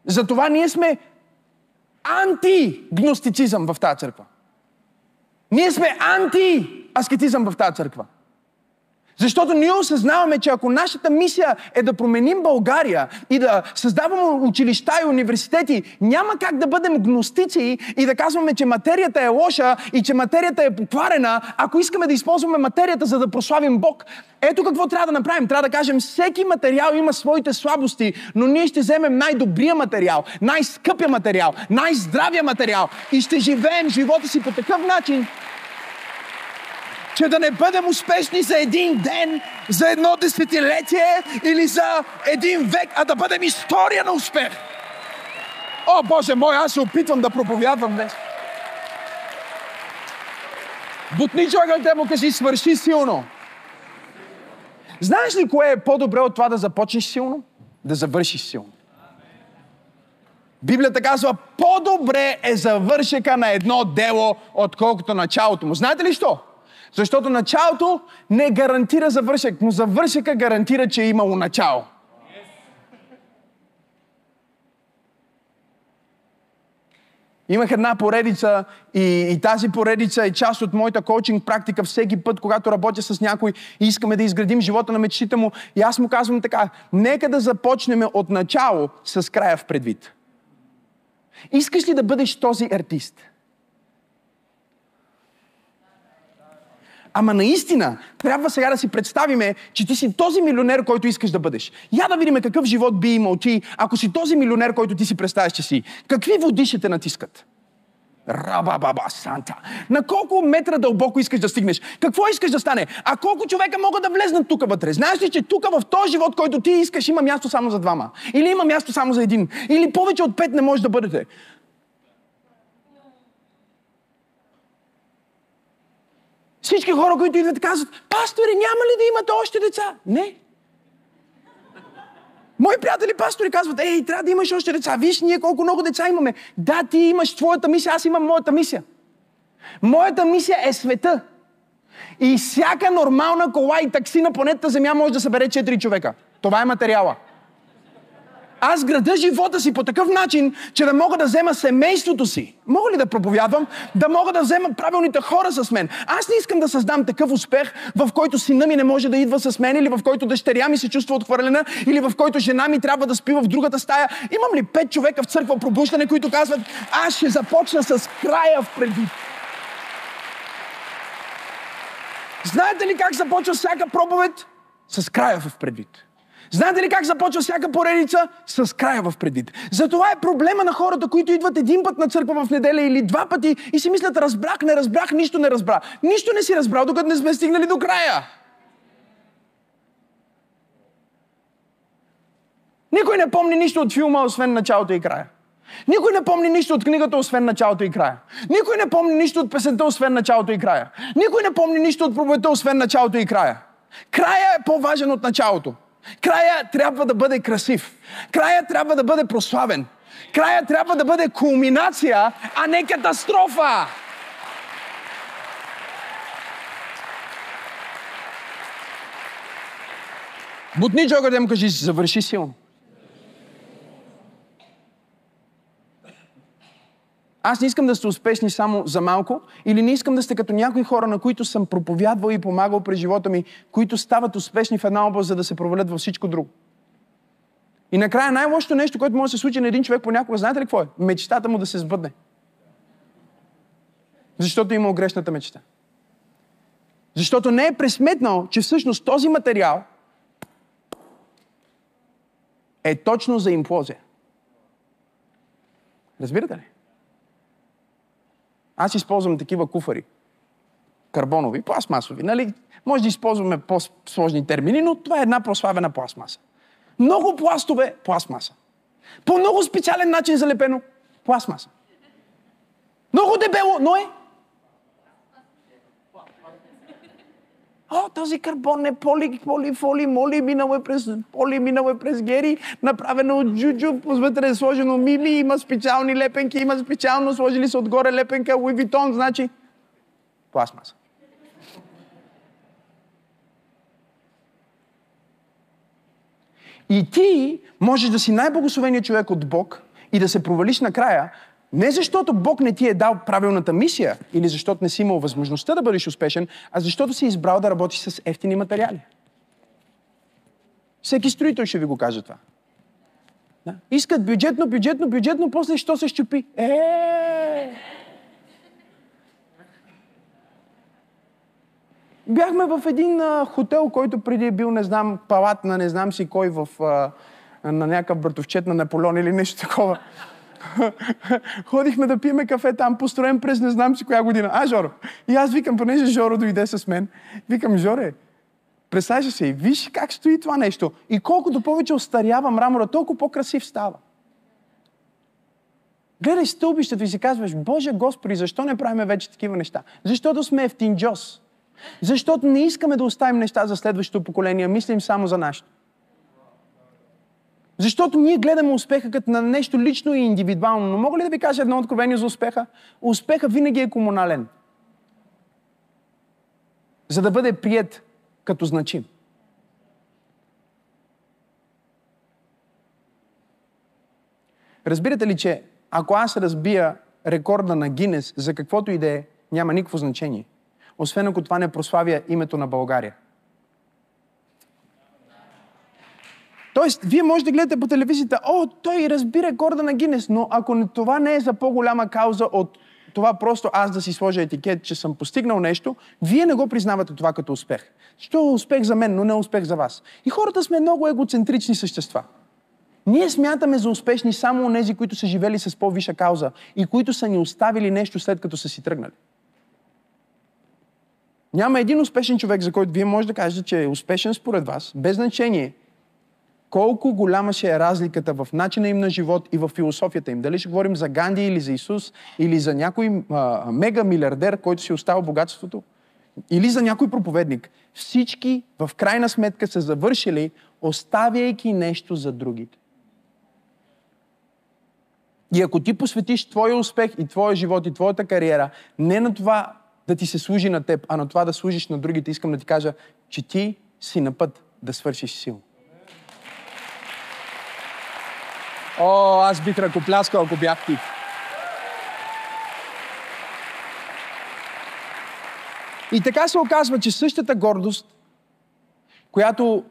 Затова ние сме антигностицизъм в тази църква. Ние сме анти-аскетизъм в тази църква. Защото ние осъзнаваме, че ако нашата мисия е да променим България и да създаваме училища и университети, няма как да бъдем гностици и да казваме, че материята е лоша и че материята е покварена, ако искаме да използваме материята, за да прославим Бог. Ето какво трябва да направим. Трябва да кажем, всеки материал има своите слабости, но ние ще вземем най-добрия материал, най-скъпия материал, най-здравия материал и ще живеем живота си по такъв начин, че да не бъдем успешни за един ден, за едно десетилетие или за един век, а да бъдем история на успех. О, Боже мой, аз се опитвам да проповядвам днес. Бутни човека те му кажи, свърши силно. Знаеш ли кое е по-добре от това да започнеш силно? Да завършиш силно. Библията казва, по-добре е завършека на едно дело, отколкото началото му. Знаете ли що? Защото началото не гарантира завършек, но завършека гарантира, че е имало начало. Имах една поредица и, и тази поредица е част от моята коучинг практика всеки път, когато работя с някой и искаме да изградим живота на мечтите му. И аз му казвам така, нека да започнем от начало с края в предвид. Искаш ли да бъдеш този артист? Ама наистина, трябва сега да си представиме, че ти си този милионер, който искаш да бъдеш. Я да видим какъв живот би имал ти, ако си този милионер, който ти си представяш, че си. Какви води ще те натискат? Раба баба Санта. На колко метра дълбоко искаш да стигнеш? Какво искаш да стане? А колко човека могат да влезнат тук вътре? Знаеш ли, че тук в този живот, който ти искаш, има място само за двама? Или има място само за един? Или повече от пет не може да бъдете? Всички хора, които идват, казват, пасторе, няма ли да имате още деца? Не. Мои приятели пастори казват, ей, трябва да имаш още деца. Виж, ние колко много деца имаме. Да, ти имаш твоята мисия, аз имам моята мисия. Моята мисия е света. И всяка нормална кола и такси на планетата Земя може да събере 4 човека. Това е материала. Аз града живота си по такъв начин, че да мога да взема семейството си. Мога ли да проповядвам? Да мога да взема правилните хора с мен. Аз не искам да създам такъв успех, в който сина ми не може да идва с мен, или в който дъщеря ми се чувства отхвърлена, или в който жена ми трябва да спи в другата стая. Имам ли пет човека в църква пробуждане, които казват, аз ще започна с края в предвид. Знаете ли как започва всяка проповед? С края в предвид. Знаете ли как започва всяка поредица? С края в предвид. Затова е проблема на хората, които идват един път на църква в неделя или два пъти и си мислят, разбрах, не разбрах, нищо не разбра. Нищо не си разбрал, докато не сме стигнали до края. Никой не помни нищо от филма, освен началото и края. Никой не помни нищо от книгата, освен началото и края. Никой не помни нищо от песента, освен началото и края. Никой не помни нищо от проповедта, освен началото и края. Края е по-важен от началото. Края трябва да бъде красив. Края трябва да бъде прославен. Края трябва да бъде кулминация, а не катастрофа. Бутни човека да му кажи, завърши силно. Аз не искам да сте успешни само за малко или не искам да сте като някои хора, на които съм проповядвал и помагал през живота ми, които стават успешни в една област, за да се провалят във всичко друго. И накрая най-лошото нещо, което може да се случи на един човек понякога, знаете ли какво е? Мечтата му да се сбъдне. Защото имал грешната мечта. Защото не е пресметнал, че всъщност този материал е точно за имплозия. Разбирате ли? Аз използвам такива куфари. Карбонови, пластмасови. Нали? Може да използваме по-сложни термини, но това е една прославена пластмаса. Много пластове пластмаса. По много специален начин залепено пластмаса. Много дебело, но е О, този карбон е поли, поли, фоли, моли, минало е през поли, минало е през гери, направено от джуджу, вътре е сложено мими, има специални лепенки, има специално сложили се отгоре лепенка, Луи Витон, значи пластмаса. И ти можеш да си най-благословеният човек от Бог и да се провалиш накрая, не защото Бог не ти е дал правилната мисия или защото не си имал възможността да бъдеш успешен, а защото си избрал да работиш с ефтини материали. Всеки строител ще ви го каже това. Да? Искат бюджетно, бюджетно, бюджетно, после що се щупи? Е! Бяхме в един а, хотел, който преди е бил, не знам, палат на не знам си кой в, а, на някакъв братовчет на Наполеон или нещо такова. Ходихме да пиеме кафе там, построен през не знам си коя година. А, Жоро. И аз викам, понеже Жоро дойде с мен, викам, Жоре, представяш се, виж как стои това нещо. И колкото повече остарява мрамора, толкова по-красив става. Гледай стълбището и си казваш, Боже Господи, защо не правиме вече такива неща? Защото сме ефтинджос. Защото не искаме да оставим неща за следващото поколение, мислим само за нашето. Защото ние гледаме успеха като на нещо лично и индивидуално. Но мога ли да ви кажа едно откровение за успеха? Успеха винаги е комунален. За да бъде прият като значим. Разбирате ли, че ако аз разбия рекорда на Гинес за каквото и да е, няма никакво значение. Освен ако това не прославя името на България. Тоест, вие може да гледате по телевизията, о, той разбира корда на Гинес, но ако това не е за по-голяма кауза от това просто аз да си сложа етикет, че съм постигнал нещо, вие не го признавате това като успех. Що е успех за мен, но не е успех за вас. И хората сме много егоцентрични същества. Ние смятаме за успешни само онези, които са живели с по-виша кауза и които са ни оставили нещо след като са си тръгнали. Няма един успешен човек, за който вие може да кажете, че е успешен според вас, без значение колко голяма ще е разликата в начина им на живот и в философията им. Дали ще говорим за Ганди или за Исус, или за някой мега милиардер, който си остава богатството, или за някой проповедник. Всички в крайна сметка са завършили, оставяйки нещо за другите. И ако ти посветиш твоя успех и твоя живот и твоята кариера не на това да ти се служи на теб, а на това да служиш на другите, искам да ти кажа, че ти си на път да свършиш силно. О, аз бих ръкопляскал, ако бях ти. И така се оказва, че същата гордост, която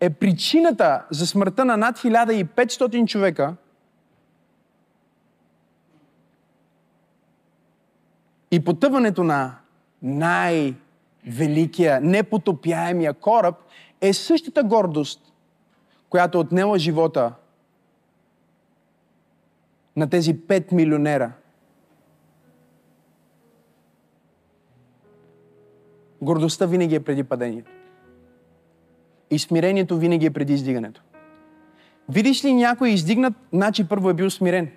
е причината за смъртта на над 1500 човека, и потъването на най-великия, непотопяемия кораб е същата гордост, която отнела живота на тези 5 милионера. Гордостта винаги е преди падението. И смирението винаги е преди издигането. Видиш ли някой издигнат, значи първо е бил смирен.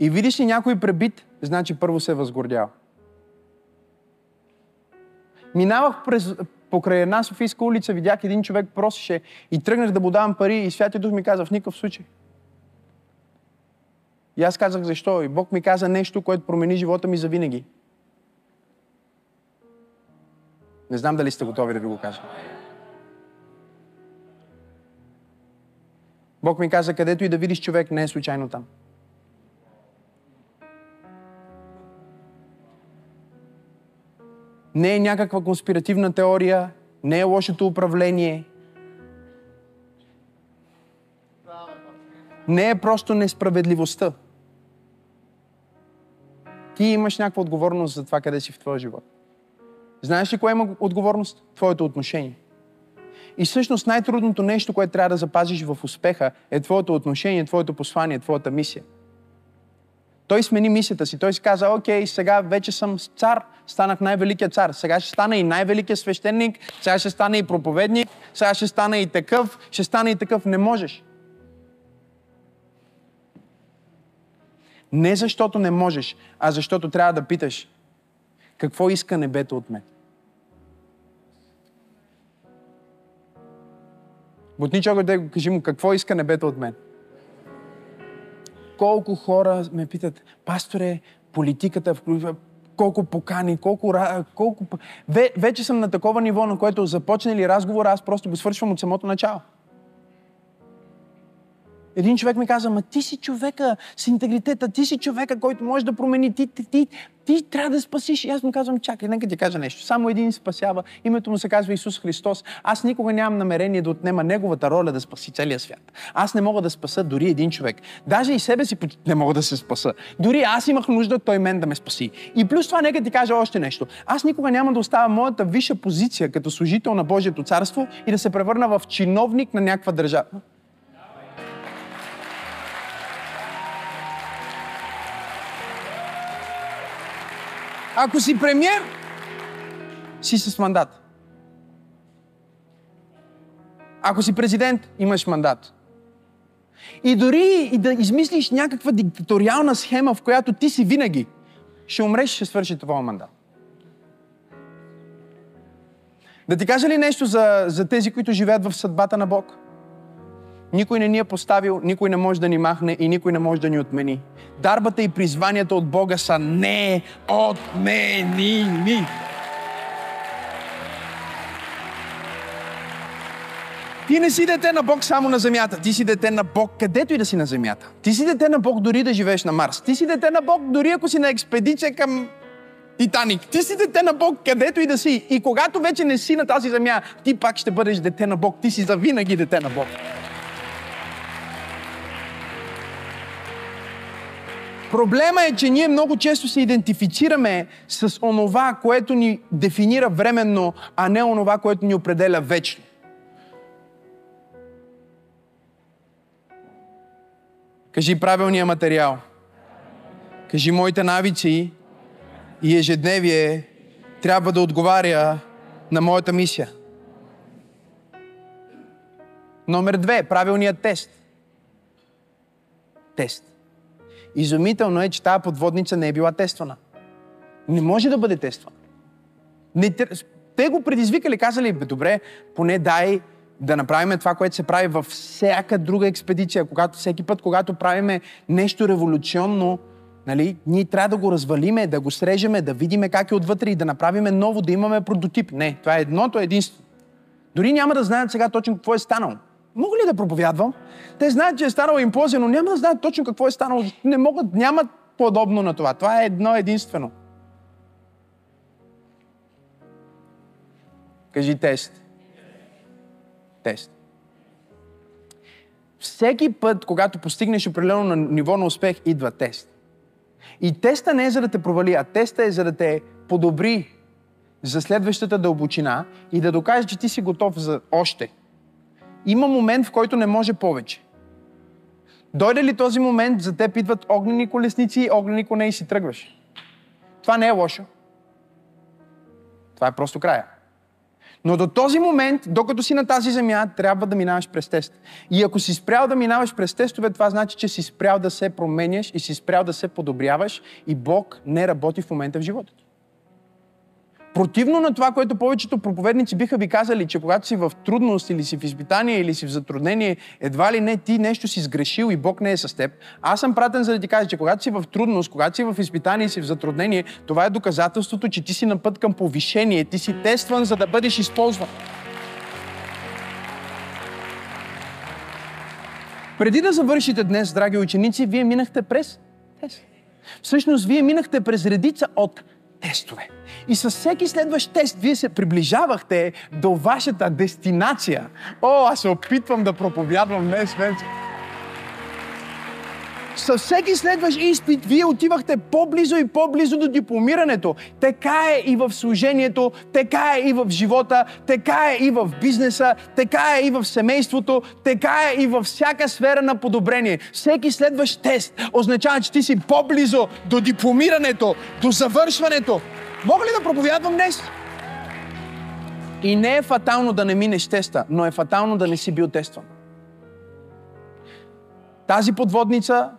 И видиш ли някой пребит, значи първо се е възгордял. Минавах през, покрай една Софийска улица, видях един човек просеше и тръгнах да му давам пари и Святия Дух ми каза в никакъв случай. И аз казах защо. И Бог ми каза нещо, което промени живота ми завинаги. Не знам дали сте готови да ви го кажа. Бог ми каза, където и да видиш човек, не е случайно там. Не е някаква конспиративна теория, не е лошото управление. Не е просто несправедливостта. Ти имаш някаква отговорност за това къде си в твоя живот. Знаеш ли кое има отговорност? Твоето отношение. И всъщност най-трудното нещо, което трябва да запазиш в успеха, е твоето отношение, твоето послание, твоята мисия. Той смени мисията си. Той си каза, окей, сега вече съм цар, станах най-великият цар. Сега ще стана и най-великият свещеник, сега ще стана и проповедник, сега ще стана и такъв, ще стана и такъв. Не можеш. Не защото не можеш, а защото трябва да питаш, какво иска небето от мен? Бутни човек да кажи му, какво иска небето от мен? Колко хора ме питат, пасторе, политиката включва колко покани, колко... колко... вече съм на такова ниво, на което започне ли разговор, аз просто го свършвам от самото начало. Един човек ми каза, ма ти си човека с интегритета, ти си човека, който може да промени, ти, ти, ти, ти трябва да спасиш. И аз му казвам, чакай, нека ти кажа нещо. Само един спасява. Името му се казва Исус Христос. Аз никога нямам намерение да отнема неговата роля да спаси целия свят. Аз не мога да спаса дори един човек. Даже и себе си не мога да се спаса. Дори аз имах нужда той мен да ме спаси. И плюс това, нека ти кажа още нещо. Аз никога няма да оставя моята висша позиция като служител на Божието царство и да се превърна в чиновник на някаква държава. Ако си премьер, си с мандат. Ако си президент, имаш мандат. И дори и да измислиш някаква диктаториална схема, в която ти си винаги, ще умреш, ще свърши това мандат. Да ти кажа ли нещо за, за тези, които живеят в съдбата на Бог? Никой не ни е поставил, никой не може да ни махне и никой не може да ни отмени. Дарбата и призванията от Бога са не отменими. Ти не си дете на Бог само на земята. Ти си дете на Бог където и да си на земята. Ти си дете на Бог дори да живееш на Марс. Ти си дете на Бог дори ако си на експедиция към Титаник. Ти си дете на Бог където и да си. И когато вече не си на тази земя, ти пак ще бъдеш дете на Бог. Ти си завинаги дете на Бог. Проблема е, че ние много често се идентифицираме с онова, което ни дефинира временно, а не онова, което ни определя вечно. Кажи правилния материал. Кажи моите навици и ежедневие трябва да отговаря на моята мисия. Номер две. Правилният тест. Тест. Изумително е, че тази подводница не е била тествана. Не може да бъде тествана. Не, те го предизвикали, казали, бе, добре, поне дай да направим това, което се прави във всяка друга експедиция. Когато, всеки път, когато правиме нещо революционно, нали, ние трябва да го развалиме, да го срежеме, да видиме как е отвътре и да направиме ново, да имаме прототип. Не, това е едното единство. Дори няма да знаят сега точно какво е станало. Мога ли да проповядвам? Те знаят, че е станала имплозия, но няма да знаят точно какво е станало. Не могат, нямат подобно на това. Това е едно единствено. Кажи тест. Тест. Всеки път, когато постигнеш определено на ниво на успех, идва тест. И теста не е за да те провали, а теста е за да те подобри за следващата дълбочина и да докаже, че ти си готов за още. Има момент, в който не може повече. Дойде ли този момент, за теб идват огнени колесници, огнени коне и си тръгваш. Това не е лошо. Това е просто края. Но до този момент, докато си на тази земя, трябва да минаваш през тест. И ако си спрял да минаваш през тестове, това значи, че си спрял да се променяш и си спрял да се подобряваш и Бог не работи в момента в живота ти. Противно на това, което повечето проповедници биха ви казали, че когато си в трудност или си в изпитание или си в затруднение, едва ли не ти нещо си сгрешил и Бог не е с теб. Аз съм пратен за да ти кажа, че когато си в трудност, когато си в изпитание и си в затруднение, това е доказателството, че ти си на път към повишение, ти си тестван, за да бъдеш използван. Преди да завършите днес, драги ученици, вие минахте през тест. Всъщност, вие минахте през редица от тестове. И с всеки следващ тест вие се приближавахте до вашата дестинация. О, аз се опитвам да проповядвам днес, вече. С всеки следващ изпит вие отивахте по-близо и по-близо до дипломирането. Така е и в служението, така е и в живота, така е и в бизнеса, така е и в семейството, така е и във всяка сфера на подобрение. Всеки следващ тест означава, че ти си по-близо до дипломирането, до завършването. Мога ли да проповядвам днес? И не е фатално да не минеш теста, но е фатално да не си бил тестван. Тази подводница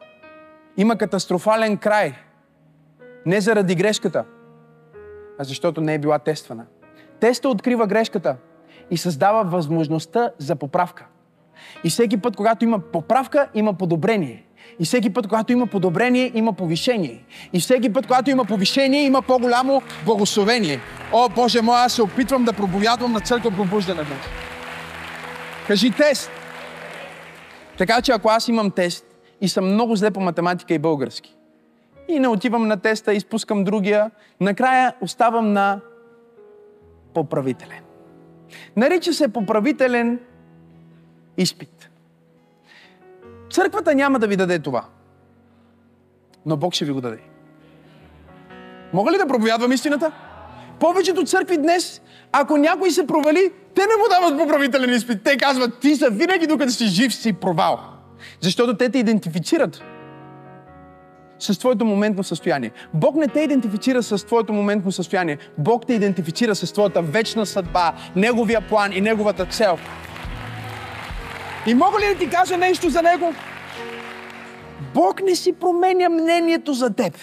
има катастрофален край. Не заради грешката, а защото не е била тествана. Теста открива грешката и създава възможността за поправка. И всеки път, когато има поправка, има подобрение. И всеки път, когато има подобрение, има повишение. И всеки път, когато има повишение, има по-голямо благословение. О, Боже мой, аз се опитвам да проповядвам на църква пробуждане днес. Кажи тест. Така че ако аз имам тест и съм много зле по математика и български, и не отивам на теста, изпускам другия, накрая оставам на поправителен. Нарича се поправителен изпит. Църквата няма да ви даде това. Но Бог ще ви го даде. Мога ли да проповядвам истината? Повечето църкви днес, ако някой се провали, те не му дават поправителен изпит. Те казват, ти са винаги докато си жив си провал. Защото те те идентифицират с твоето моментно състояние. Бог не те идентифицира с твоето моментно състояние. Бог те идентифицира с твоята вечна съдба, Неговия план и Неговата цел. И мога ли да ти кажа нещо за Него? Бог не си променя мнението за теб.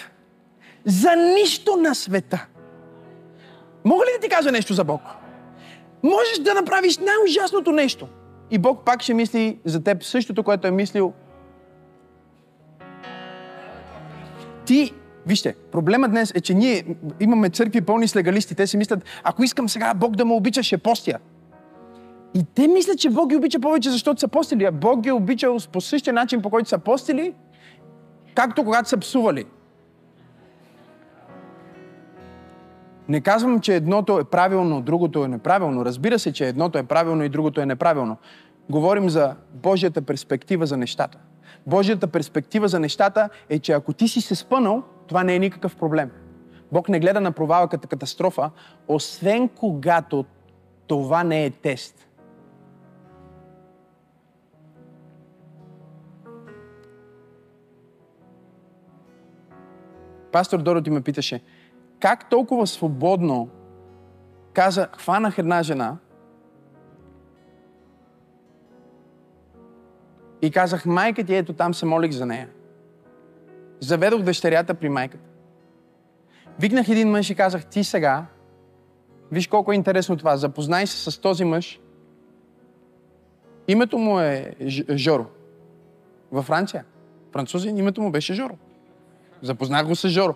За нищо на света. Мога ли да ти кажа нещо за Бог? Можеш да направиш най-ужасното нещо. И Бог пак ще мисли за теб същото, което е мислил. Ти, вижте, проблема днес е, че ние имаме църкви пълни с легалисти. Те си мислят, ако искам сега Бог да ме обича, ще постя. И те мислят, че Бог ги обича повече, защото са постили. А Бог ги е обичал по същия начин, по който са постили, както когато са псували. Не казвам, че едното е правилно, другото е неправилно. Разбира се, че едното е правилно и другото е неправилно. Говорим за Божията перспектива за нещата. Божията перспектива за нещата е, че ако ти си се спънал, това не е никакъв проблем. Бог не гледа на провала като катастрофа, освен когато това не е тест. Пастор Дороти ме питаше, как толкова свободно каза, хванах една жена и казах, майка ти, ето там се молих за нея. Заведох дъщерята при майката. Викнах един мъж и казах, ти сега, виж колко е интересно това, запознай се с този мъж. Името му е Жоро. Във Франция. Французин, името му беше Жоро. Запознах го с Жоро.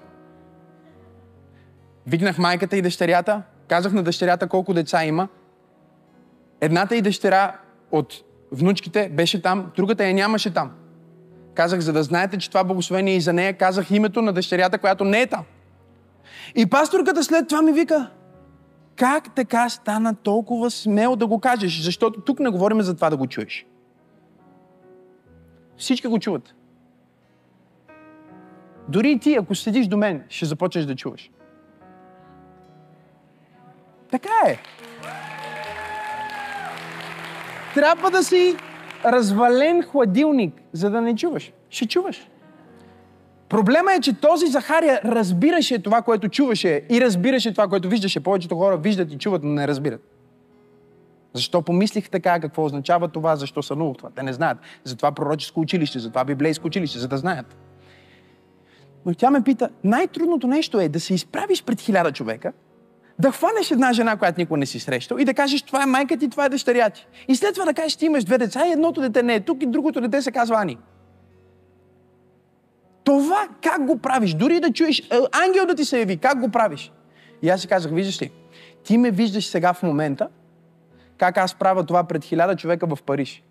Викнах майката и дъщерята, казах на дъщерята колко деца има. Едната и дъщеря от внучките, беше там, другата я нямаше там. Казах, за да знаете, че това благословение е и за нея, казах името на дъщерята, която не е там. И пасторката след това ми вика, как така стана толкова смел да го кажеш? Защото тук не говорим за това да го чуеш. Всички го чуват. Дори и ти, ако седиш до мен, ще започнеш да чуваш. Така е. Трябва да си развален хладилник, за да не чуваш. Ще чуваш. Проблема е, че този Захария разбираше това, което чуваше и разбираше това, което виждаше. Повечето хора виждат и чуват, но не разбират. Защо помислих така? Какво означава това? Защо сънувах това? Те не знаят. Затова пророческо училище, затова библейско училище, за да знаят. Но тя ме пита, най-трудното нещо е да се изправиш пред хиляда човека, да хванеш една жена, която никога не си срещал и да кажеш, това е майка ти, това е дъщеря ти. И след това да кажеш, ти имаш две деца и едното дете не е тук и другото дете се казва Ани. Това как го правиш? Дори да чуеш е, ангел да ти се яви, как го правиш? И аз си казах, виждаш ли, ти ме виждаш сега в момента, как аз правя това пред хиляда човека в Париж.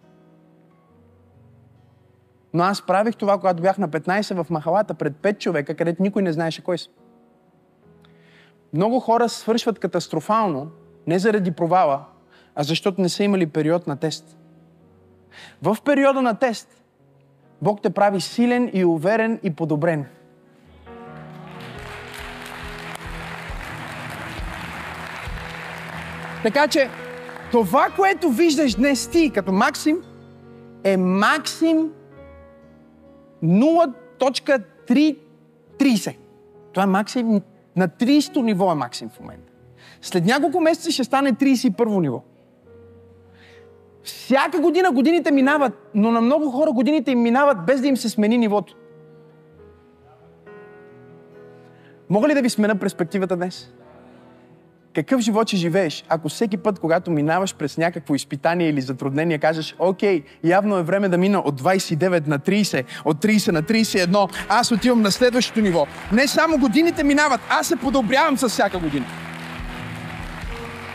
Но аз правих това, когато бях на 15 в махалата пред 5 човека, където никой не знаеше кой съм. Много хора свършват катастрофално, не заради провала, а защото не са имали период на тест. В периода на тест Бог те прави силен и уверен и подобрен. Така че, това, което виждаш днес ти като Максим, е Максим 0.330. Това е Максим на 30 ниво е Максим в момента. След няколко месеца ще стане 31 ниво. Всяка година годините минават, но на много хора годините им минават без да им се смени нивото. Мога ли да ви смена перспективата днес? Какъв живот ще живееш, ако всеки път, когато минаваш през някакво изпитание или затруднение, кажеш, окей, явно е време да мина от 29 на 30, от 30 на 31, аз отивам на следващото ниво. Не само годините минават, аз се подобрявам с всяка година.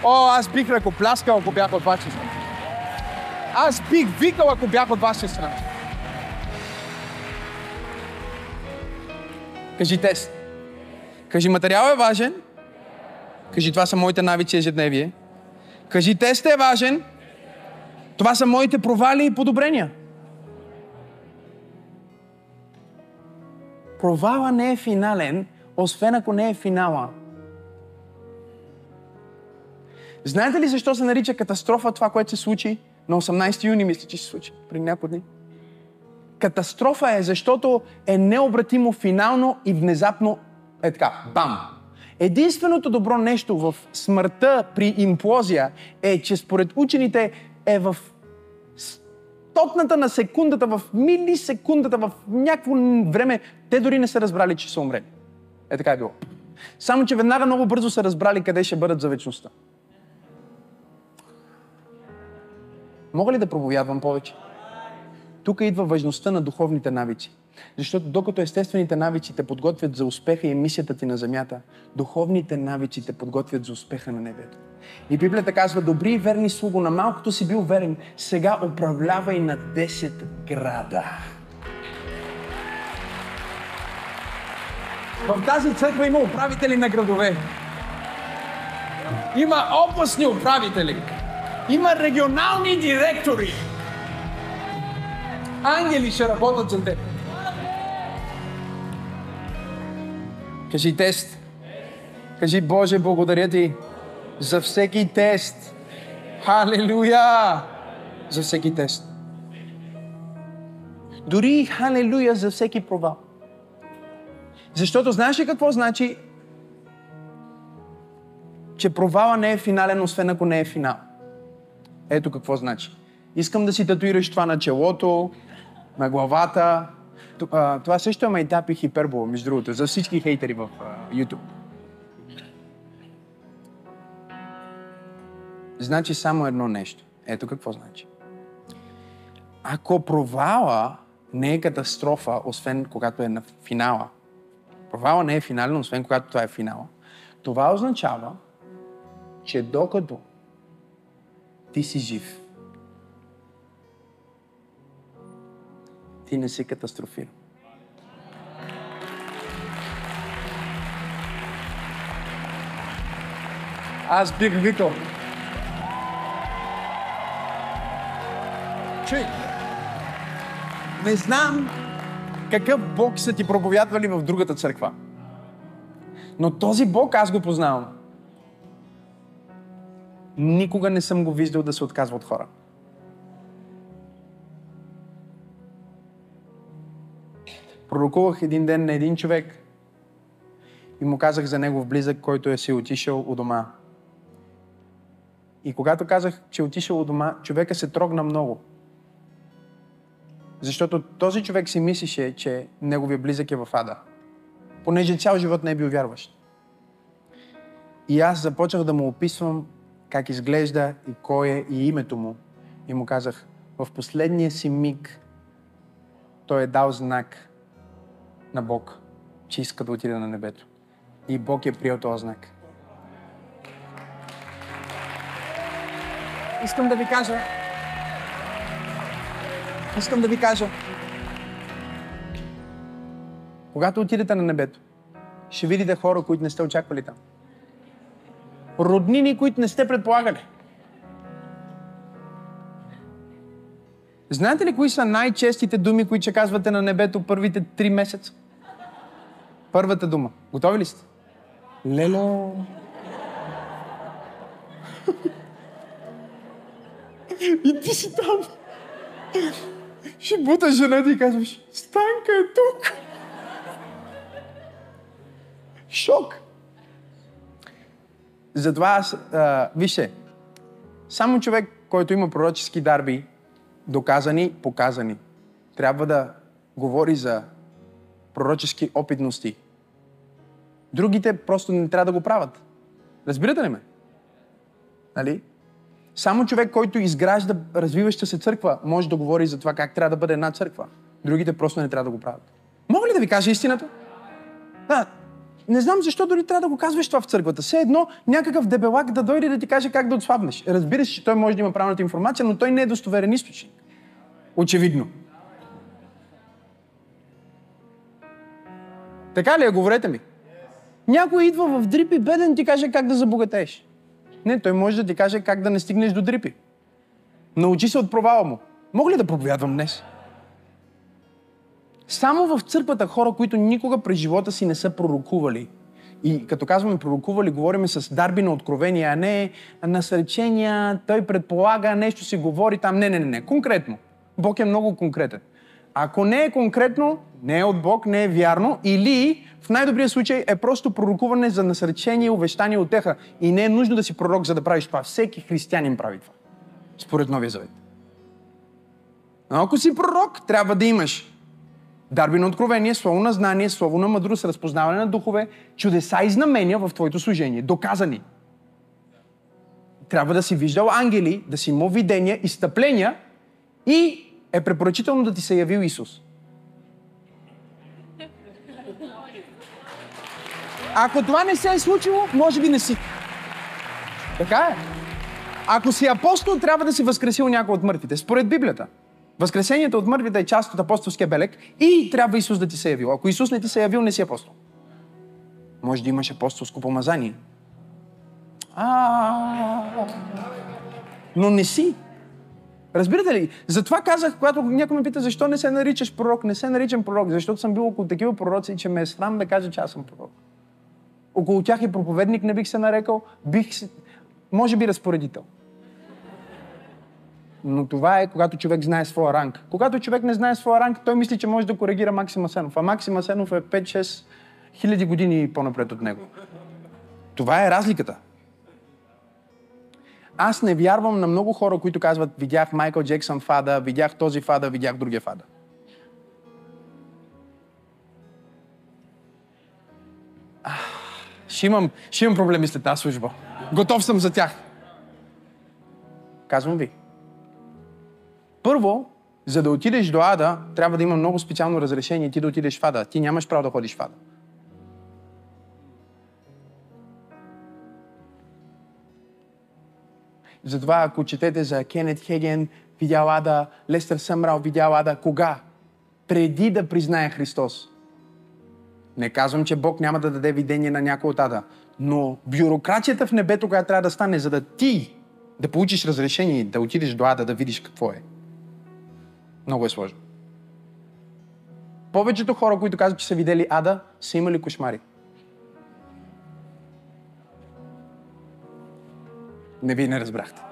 О, аз бих ръкопляскал, ако бях от вашия страна. Аз бих викал, ако бях от вашия страна. Кажи тест. Кажи материал е важен, Кажи, това са моите навици ежедневие. Кажи, тест е важен. Това са моите провали и подобрения. Провала не е финален, освен ако не е финала. Знаете ли защо се нарича катастрофа това, което се случи на 18 юни, мисля, че се случи преди няколко дни? Катастрофа е, защото е необратимо, финално и внезапно е така. Бам! Единственото добро нещо в смъртта при имплозия е, че според учените е в стотната на секундата, в милисекундата, в някакво време, те дори не са разбрали, че са умрели. Е така е било. Само, че веднага много бързо са разбрали къде ще бъдат за вечността. Мога ли да проповядвам повече? Тук идва важността на духовните навици. Защото докато естествените навици те подготвят за успеха и мисията ти на земята, духовните навици те подготвят за успеха на небето. И Библията казва, добри и верни слуго, на малкото си бил верен, сега управлявай на 10 града. В тази църква има управители на градове. Има областни управители. Има регионални директори. Ангели ще работят за теб. Кажи тест. Кажи, Боже, благодаря ти за всеки тест. Халелуя! За всеки тест. Дори халелуя за всеки провал. Защото знаеш ли какво значи, че провала не е финален, освен ако не е финал? Ето какво значи. Искам да си татуираш това на челото, на главата, това също е майтап и хипербола, между другото, за всички хейтери в YouTube. Значи само едно нещо. Ето какво значи. Ако провала не е катастрофа, освен когато е на финала, провала не е финален, освен когато това е финала, това означава, че докато ти си жив, ти не си катастрофирал. Аз бих викал. Чуй, не знам какъв Бог са ти проповядвали в другата църква. Но този Бог аз го познавам. Никога не съм го виждал да се отказва от хора. Пророкувах един ден на един човек и му казах за негов близък, който е си отишъл у дома. И когато казах, че е отишъл у дома, човека се трогна много. Защото този човек си мислеше, че неговия близък е в ада. Понеже цял живот не е бил вярващ. И аз започнах да му описвам как изглежда и кой е и името му. И му казах, в последния си миг той е дал знак на Бог, че иска да отиде на небето. И Бог е приел този знак. Искам да ви кажа, искам да ви кажа, когато отидете на небето, ще видите хора, които не сте очаквали там. Роднини, които не сте предполагали. Знаете ли кои са най-честите думи, които ще казвате на небето първите три месеца? Първата дума. Готови ли сте? Лело. И ти си там. Ще бута жена ти и казваш, Станка е тук. Шок. Затова аз, а, вижте, само човек, който има пророчески дарби, доказани, показани, трябва да говори за пророчески опитности. Другите просто не трябва да го правят. Разбирате ли ме? Нали? Само човек, който изгражда развиваща се църква, може да говори за това как трябва да бъде една църква. Другите просто не трябва да го правят. Мога ли да ви кажа истината? Да, не знам защо дори трябва да го казваш това в църквата. Все едно някакъв дебелак да дойде да ти каже как да отслабнеш. Разбира се, че той може да има правилната информация, но той не е достоверен източник. Очевидно. Така ли е? Говорете ми. Някой идва в дрипи беден ти каже как да забогатееш. Не, той може да ти каже как да не стигнеш до дрипи. Научи се от провала му. Мога ли да проповядвам днес? Само в църквата хора, които никога през живота си не са пророкували. И като казваме пророкували, говорим с дарби на откровения, а не насречения, той предполага, нещо си говори там. Не, не, не, не. Конкретно. Бог е много конкретен. Ако не е конкретно, не е от Бог, не е вярно, или в най-добрия случай е просто пророкуване за насречение, увещание, отеха. И не е нужно да си пророк, за да правиш това. Всеки християнин прави това. Според Новия Завет. Но ако си пророк, трябва да имаш дарби на откровение, слово на знание, слово на мъдрост, разпознаване на духове, чудеса и знамения в твоето служение. Доказани. Трябва да си виждал ангели, да си имал видения, изтъпления и е препоръчително да ти се явил Исус. Ако това не се е случило, може би не си. Така е. Ако си апостол, трябва да си възкресил някой от мъртвите. Според Библията. Възкресението от мъртвите е част от апостолския белек и трябва Исус да ти се е явил. Ако Исус не ти се е явил, не си апостол. Може да имаш апостолско помазание. Но не си. Разбирате ли? Затова казах, когато някой ме пита защо не се наричаш пророк, не се наричам пророк, защото съм бил около такива пророци, че ме е срам да кажа, че аз съм пророк. Около тях и проповедник не бих се нарекал, бих се... може би разпоредител. Но това е когато човек знае своя ранг. Когато човек не знае своя ранг, той мисли, че може да коригира Максима Сенов. А Максима Сенов е 5-6 хиляди години по-напред от него. Това е разликата. Аз не вярвам на много хора, които казват, видях Майкъл Джексън фада, видях този фада, видях другия фада. Ще, имам, ще имам проблеми след тази служба. Готов съм за тях. Казвам ви. Първо, за да отидеш до ада, трябва да има много специално разрешение ти да отидеш в ада. Ти нямаш право да ходиш в ада. Затова, ако четете за Кенет Хеген, видял Ада, Лестър Съмрал, видял Ада, кога? преди да признае Христос. Не казвам, че Бог няма да даде видение на някой от ада, но бюрокрацията в небето, която трябва да стане, за да ти да получиш разрешение, да отидеш до ада, да видиш какво е. Много е сложно. Повечето хора, които казват, че са видели ада, са имали кошмари. Не ви не разбрахте.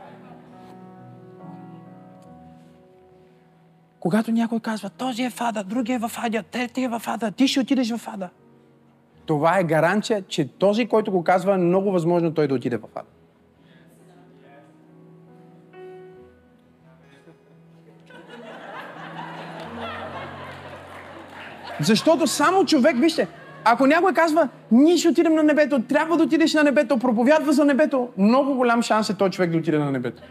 Когато някой казва, този е в ада, другия е в ада, третия е в ада, ти ще отидеш в ада. Това е гаранция, че този, който го казва, е много възможно той да отиде в ада. Защото само човек, вижте, ако някой казва, ние ще отидем на небето, трябва да отидеш на небето, проповядва за небето, много голям шанс е този човек да отиде на небето.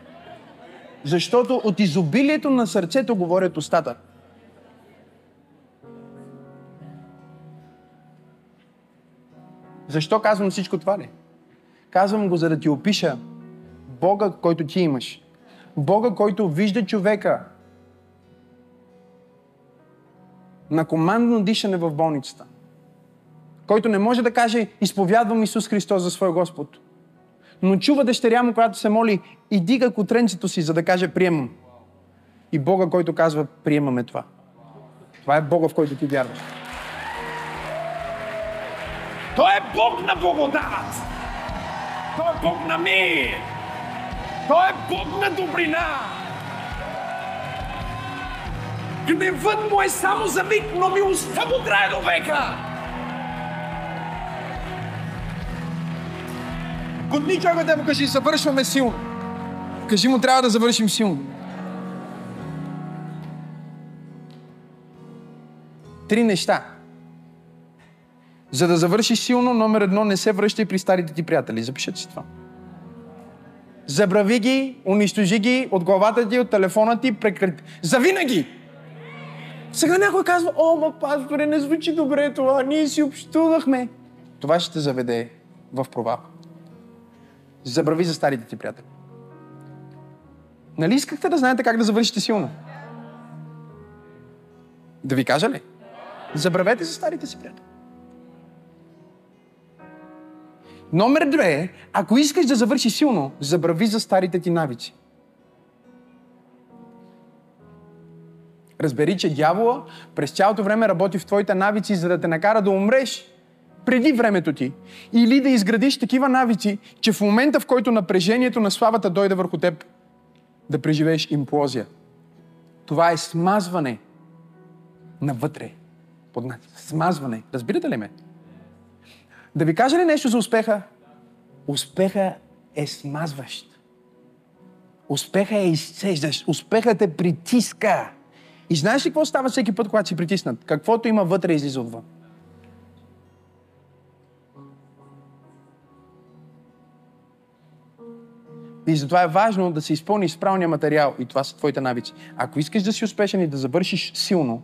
Защото от изобилието на сърцето говорят устата. Защо казвам всичко това ли? Казвам го, за да ти опиша Бога, който ти имаш. Бога, който вижда човека на командно дишане в болницата. Който не може да каже, изповядвам Исус Христос за свой Господ. Но чува дъщеря му, която се моли и дига котренцето си, за да каже приемам. И Бога, който казва, приемаме това. Това е Бога, в който ти вярваш. Той е Бог на благодат. Той е Бог на мир. Той е Бог на добрина. Гневът му е само за миг, но милостта му трае до века. Годни човека да му кажи, завършваме силно. Кажи му, трябва да завършим силно. Три неща. За да завършиш силно, номер едно, не се връщай при старите ти приятели. Запишете си това. Забрави ги, унищожи ги от главата ти, от телефона ти, прекрати. Завинаги! Сега някой казва, о, ма пасторе, не звучи добре това, ние си общувахме. Това ще те заведе в провал. Забрави за старите ти приятели. Нали искахте да знаете как да завършите силно? Да ви кажа ли? Забравете за старите си приятели. Номер две, ако искаш да завършиш силно, забрави за старите ти навици. Разбери, че дявола през цялото време работи в твоите навици, за да те накара да умреш преди времето ти. Или да изградиш такива навици, че в момента, в който напрежението на славата дойде върху теб, да преживееш имплозия. Това е смазване навътре. Под Смазване. Разбирате ли ме? Да ви кажа ли нещо за успеха? Успеха е смазващ. Успеха е изцеждащ. Успехът те притиска. И знаеш ли какво става всеки път, когато си притиснат? Каквото има вътре, излиза отвън. И затова е важно да се изпълниш с правилния материал и това са твоите навици. Ако искаш да си успешен и да завършиш силно,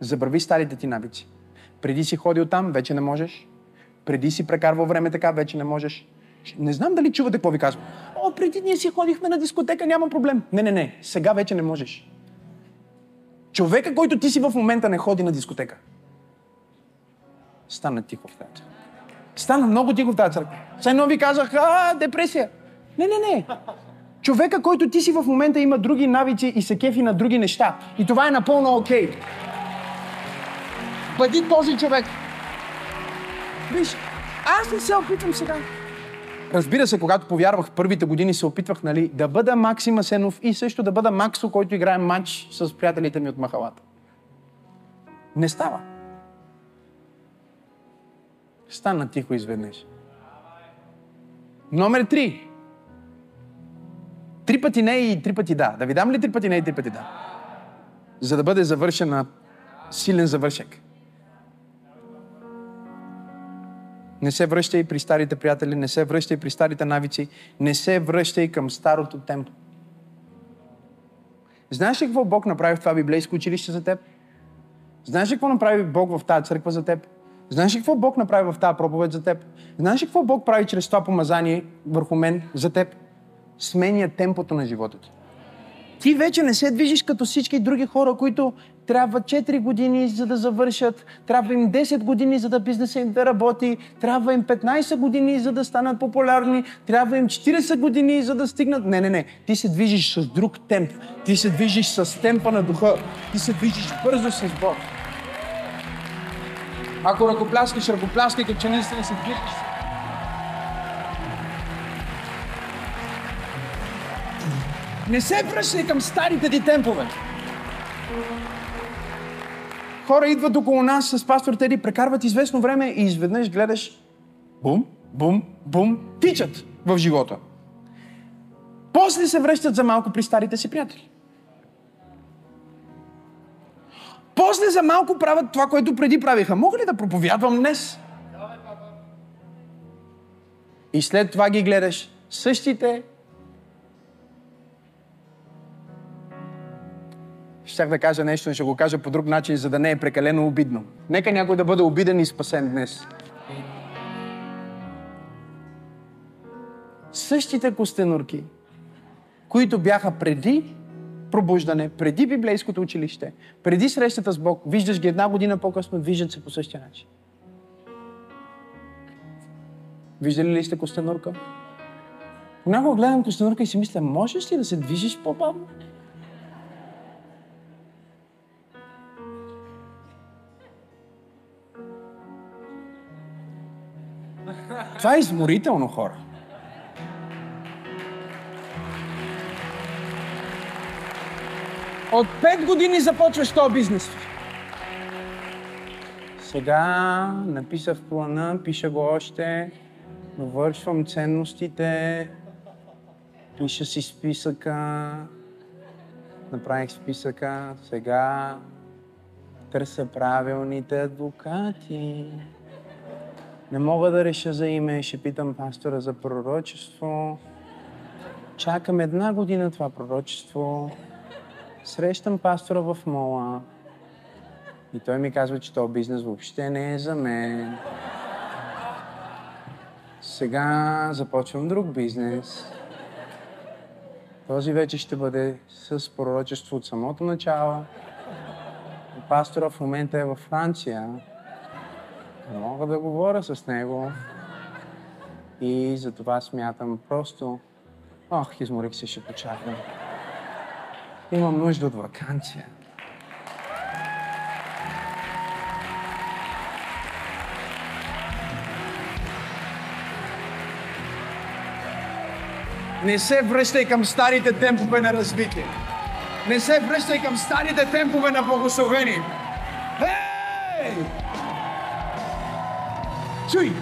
забрави старите ти навици. Преди си ходил там, вече не можеш. Преди си прекарвал време така, вече не можеш. Не знам дали чувате какво ви казвам. О, преди ние си ходихме на дискотека, няма проблем. Не, не, не. Сега вече не можеш. Човека, който ти си в момента не ходи на дискотека. Стана тихо в тази Стана много тихо в тази църква. Все ви казах, а, депресия. Не, не, не. Човека, който ти си в момента има други навици и се кефи на други неща. И това е напълно окей. Okay. Бъди този човек. Виж, аз не се опитвам сега. Разбира се, когато повярвах първите години, се опитвах нали, да бъда Максим Асенов и също да бъда Максо, който играе матч с приятелите ми от махалата. Не става. Стана тихо изведнъж. Номер три. Три пъти не и три пъти да. Да ви дам ли три пъти не и три пъти да? За да бъде завършена силен завършек. Не се връщай при старите приятели, не се връщай при старите навици, не се връщай към старото темпо. Знаеш ли какво Бог направи в това библейско училище за теб? Знаеш ли какво направи Бог в тази църква за теб? Знаеш ли какво Бог направи в тази проповед за теб? Знаеш ли какво Бог прави чрез това помазание върху мен за теб? Сменя темпото на живота ти. Ти вече не се движиш като всички други хора, които трябва 4 години за да завършат, трябва им 10 години за да бизнеса им да работи, трябва им 15 години за да станат популярни, трябва им 40 години за да стигнат. Не, не, не. Ти се движиш с друг темп. Ти се движиш с темпа на духа. Ти се движиш бързо с Бог. Ако ръкопляскаш, ръкопляскай, като че наистина се движиш. Не се връщай към старите ти темпове. Хора идват около нас с пастор Теди, прекарват известно време и изведнъж гледаш бум, бум, бум, тичат в живота. После се връщат за малко при старите си приятели. После за малко правят това, което преди правиха. Мога ли да проповядвам днес? И след това ги гледаш същите. Щях да кажа нещо, но ще го кажа по друг начин, за да не е прекалено обидно. Нека някой да бъде обиден и спасен днес. Същите костенурки, които бяха преди пробуждане, преди библейското училище, преди срещата с Бог, виждаш ги една година по-късно, виждат се по същия начин. Виждали ли сте костенурка? Понякога гледам костенурка и си мисля, можеш ли да се движиш по-бавно? Това е изморително, хора. От 5 години започваш този бизнес. Сега написах плана, пиша го още, довършвам ценностите, пиша си списъка, направих списъка, сега търся правилните адвокати. Не мога да реша за име, ще питам пастора за пророчество. Чакам една година това пророчество. Срещам пастора в мола. И той ми казва, че този бизнес въобще не е за мен. Сега започвам друг бизнес. Този вече ще бъде с пророчество от самото начало. Пастора в момента е във Франция. Не мога да говоря с него. И затова смятам просто... Ох, изморих се, ще почакам. Имам нужда от вакансия. Не се връщай към старите темпове на развитие. Не се връщай към старите темпове на благословение. Хей! Чуй!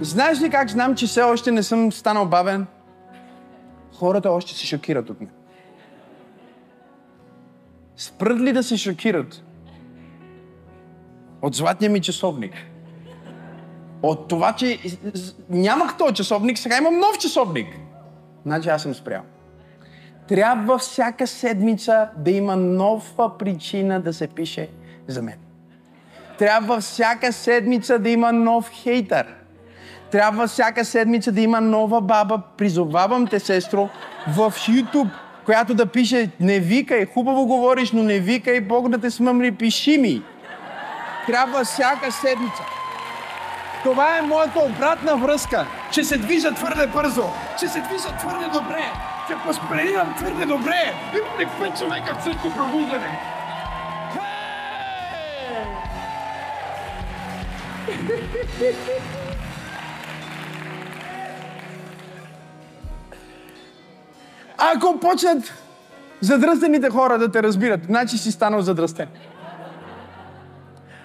Знаеш ли как знам, че все още не съм станал бавен? Хората още се шокират от мен. Спрат ли да се шокират? От златния ми часовник. От това, че нямах този часовник, сега имам нов часовник. Значи аз съм спрял. Трябва всяка седмица да има нова причина да се пише за мен. Трябва всяка седмица да има нов хейтър. Трябва всяка седмица да има нова баба. Призовавам те, сестро, в YouTube, която да пише не викай, хубаво говориш, но не викай, Бог да те смъмли, пиши ми. Трябва всяка седмица. Това е моята обратна връзка, че се движа твърде бързо, че се движа твърде добре, че възприемам твърде добре. Имам ли пет човека в същото пробуждане? Ако почнат задръстените хора да те разбират, значи си станал задръстен.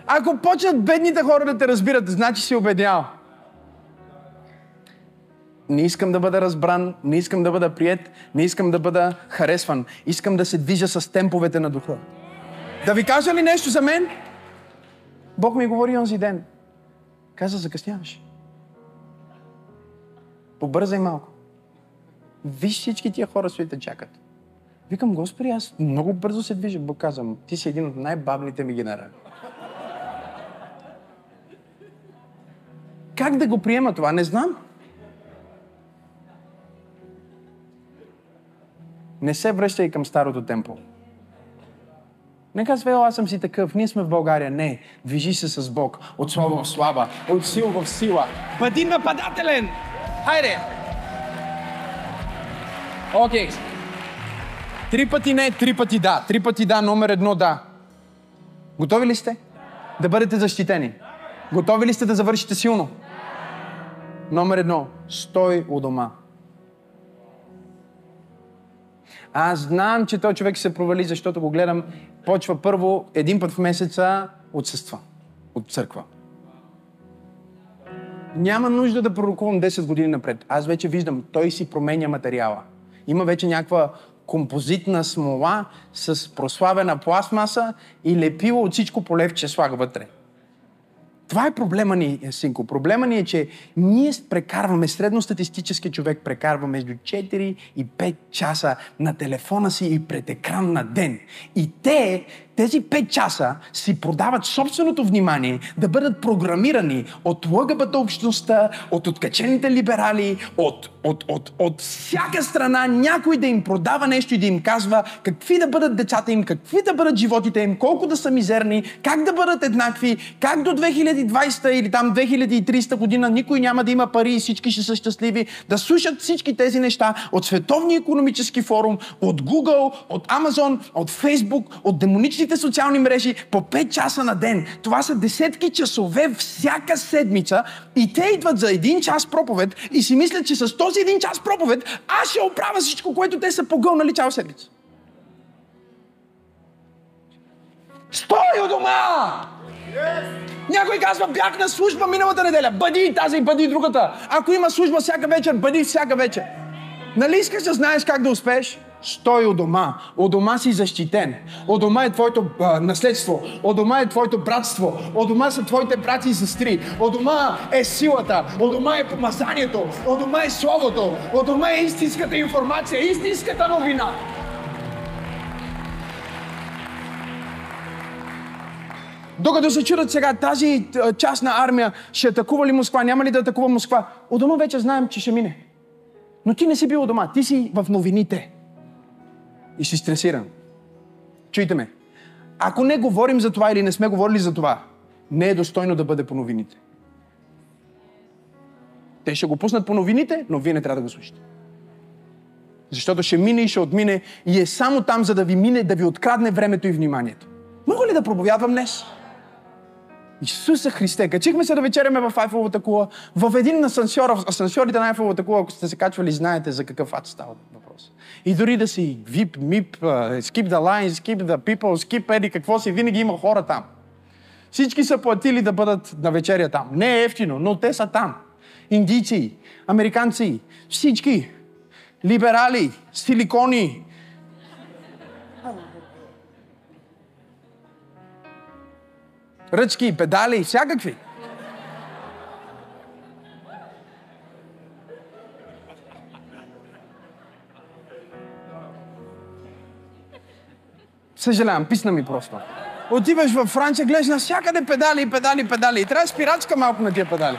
Ако почнат бедните хора да те разбират, значи си обеднял. Не искам да бъда разбран, не искам да бъда прият, не искам да бъда харесван. Искам да се движа с темповете на духа. Да ви кажа ли нещо за мен? Бог ми говори онзи ден. Каза, закъсняваш. Побързай малко. Виж всички тия хора, които чакат. Викам, Господи, аз много бързо се движа. Бог казвам, ти си един от най-бавните ми генерали. Как да го приема това? Не знам. Не се връщай към старото темпо. Не казва, ела, аз съм си такъв, ние сме в България. Не, движи се с Бог. От слава в слава, от сила в сила. Бъди нападателен! Хайде! Окей. Okay. Три пъти не, три пъти да. Три пъти да, номер едно да. Готови ли сте? Да бъдете защитени. Готови ли сте да завършите силно? Номер едно. Стой у дома. Аз знам, че този човек се провали, защото го гледам. Почва първо един път в месеца отсъства от църква. Няма нужда да пророкувам 10 години напред. Аз вече виждам, той си променя материала. Има вече някаква композитна смола с прославена пластмаса и лепила от всичко полевче слага вътре. Това е проблема ни, синко. Проблема ни е, че ние прекарваме, средностатистически човек прекарва между 4 и 5 часа на телефона си и пред екран на ден. И те тези 5 часа си продават собственото внимание да бъдат програмирани от ЛГБТ общността, от откачените либерали, от, от, от, от всяка страна някой да им продава нещо и да им казва какви да бъдат децата им, какви да бъдат животите им, колко да са мизерни, как да бъдат еднакви, как до 2020 или там 2300 година никой няма да има пари и всички ще са щастливи, да слушат всички тези неща от Световния економически форум, от Google, от Amazon, от Facebook, от демонични всичките социални мрежи по 5 часа на ден. Това са десетки часове всяка седмица и те идват за един час проповед и си мислят, че с този един час проповед аз ще оправя всичко, което те са погълнали цяла седмица. Стой у дома! Yes! Някой казва, бях на служба миналата неделя. Бъди тази, бъди другата. Ако има служба всяка вечер, бъди всяка вечер. Нали искаш да знаеш как да успееш? Стой у дома. У дома си защитен. У дома е твоето а, наследство. У дома е твоето братство. У дома са твоите брати и сестри. У дома е силата. У дома е помазанието. У дома е словото. У дома е истинската информация, истинската новина. Докато се чудат сега тази част на армия, ще атакува ли Москва, няма ли да атакува Москва. У дома вече знаем, че ще мине. Но ти не си бил дома, ти си в новините и си стресиран. Чуйте ме. Ако не говорим за това или не сме говорили за това, не е достойно да бъде по новините. Те ще го пуснат по новините, но вие не трябва да го слушате. Защото ще мине и ще отмине и е само там, за да ви мине, да ви открадне времето и вниманието. Мога ли да проповядвам днес? Исуса Христе, качихме се да вечеряме в Айфовата кула, в един асансьор, асансьорите на Айфовата кула, ако сте се качвали, знаете за какъв ад става. И дори да си VIP, MIP, skip the line, skip the people, skip еди какво си, винаги има хора там. Всички са платили да бъдат на вечеря там. Не е ефтино, но те са там. Индийци, американци, всички. Либерали, силикони, ръчки, педали, всякакви. Съжалявам, писна ми просто. Отиваш във Франция, гледаш навсякъде педали, педали, педали. И трябва спирачка малко на тия педали.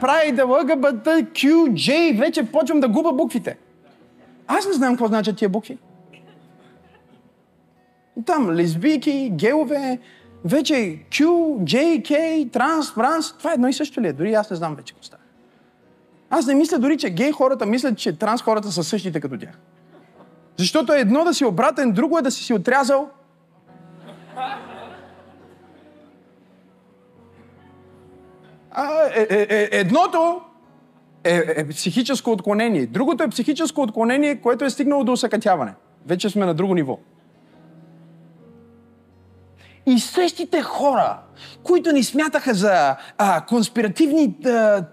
прави да ЛГБТ, Q, J, вече почвам да губа буквите. Аз не знам какво значат тия букви. Там лесбийки, геове, вече Q, J, K, транс, транс, това е едно и също ли е? Дори аз не знам вече какво става. Аз не мисля дори, че гей хората мислят, че транс хората са същите като тях. Защото е едно да си обратен, друго е да си си отрязал. А, е, е, е, едното е, е психическо отклонение. Другото е психическо отклонение, което е стигнало до усъкътяване. Вече сме на друго ниво. И същите хора, които ни смятаха за а, конспиративни а,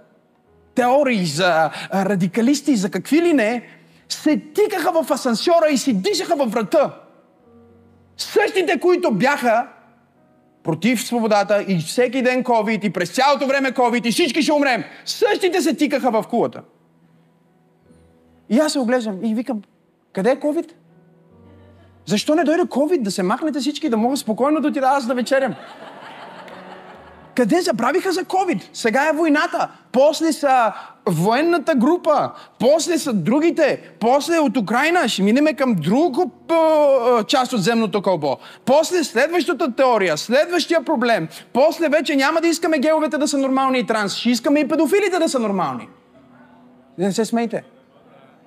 теории, за а, радикалисти, за какви ли не, се тикаха в асансьора и си дишаха във врата. Същите, които бяха против свободата и всеки ден COVID и през цялото време COVID и всички ще умрем. Същите се тикаха в кулата. И аз се оглеждам и викам, къде е COVID? Защо не дойде COVID да се махнете всички, да мога спокойно да отида аз да вечерям? Къде забравиха за COVID? Сега е войната. После са военната група. После са другите. После от Украина ще минеме към друга част от земното кълбо. После следващата теория, следващия проблем. После вече няма да искаме геовете да са нормални и транс. Ще искаме и педофилите да са нормални. Не се смейте.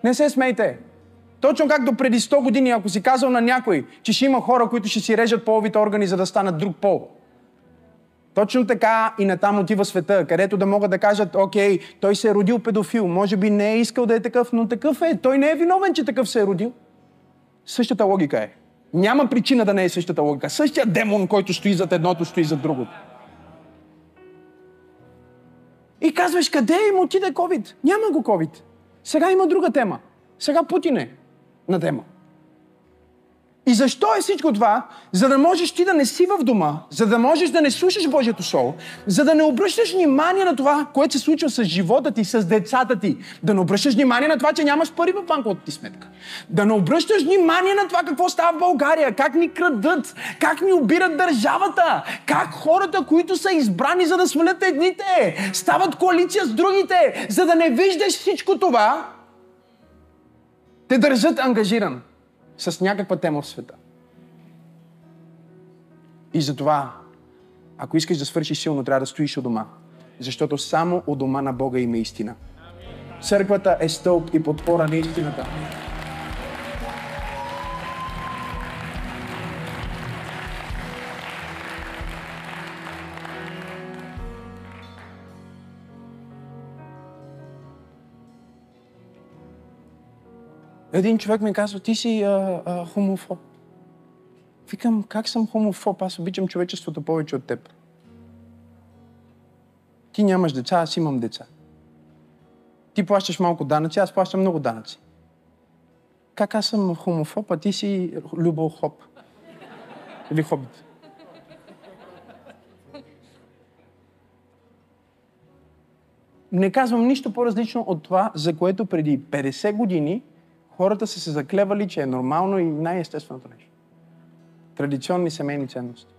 Не се смейте. Точно както преди 100 години, ако си казал на някой, че ще има хора, които ще си режат половите органи, за да станат друг пол. Точно така и натам отива света, където да могат да кажат, окей, той се е родил педофил, може би не е искал да е такъв, но такъв е. Той не е виновен, че такъв се е родил. Същата логика е. Няма причина да не е същата логика. Същия демон, който стои зад едното, стои зад другото. И казваш, къде им отиде COVID? Няма го COVID. Сега има друга тема. Сега Путин е на тема. И защо е всичко това? За да можеш ти да не си в дома, за да можеш да не слушаш Божието Слово, за да не обръщаш внимание на това, което се случва с живота ти, с децата ти, да не обръщаш внимание на това, че нямаш пари в банковата ти сметка, да не обръщаш внимание на това какво става в България, как ни крадат, как ни обират държавата, как хората, които са избрани за да свалят едните, стават коалиция с другите, за да не виждаш всичко това, те държат ангажиран с някаква тема в света. И затова, ако искаш да свършиш силно, трябва да стоиш у дома. Защото само у дома на Бога има истина. Църквата е стълб и подпора на истината. Един човек ми казва, ти си а, а, хомофоб. Викам, как съм хомофоб? Аз обичам човечеството повече от теб. Ти нямаш деца, аз имам деца. Ти плащаш малко данъци, аз плащам много данъци. Как аз съм хомофоб, а ти си любохоп? Или хобит? Не казвам нищо по-различно от това, за което преди 50 години хората са се заклевали, че е нормално и най-естественото нещо. Традиционни семейни ценности.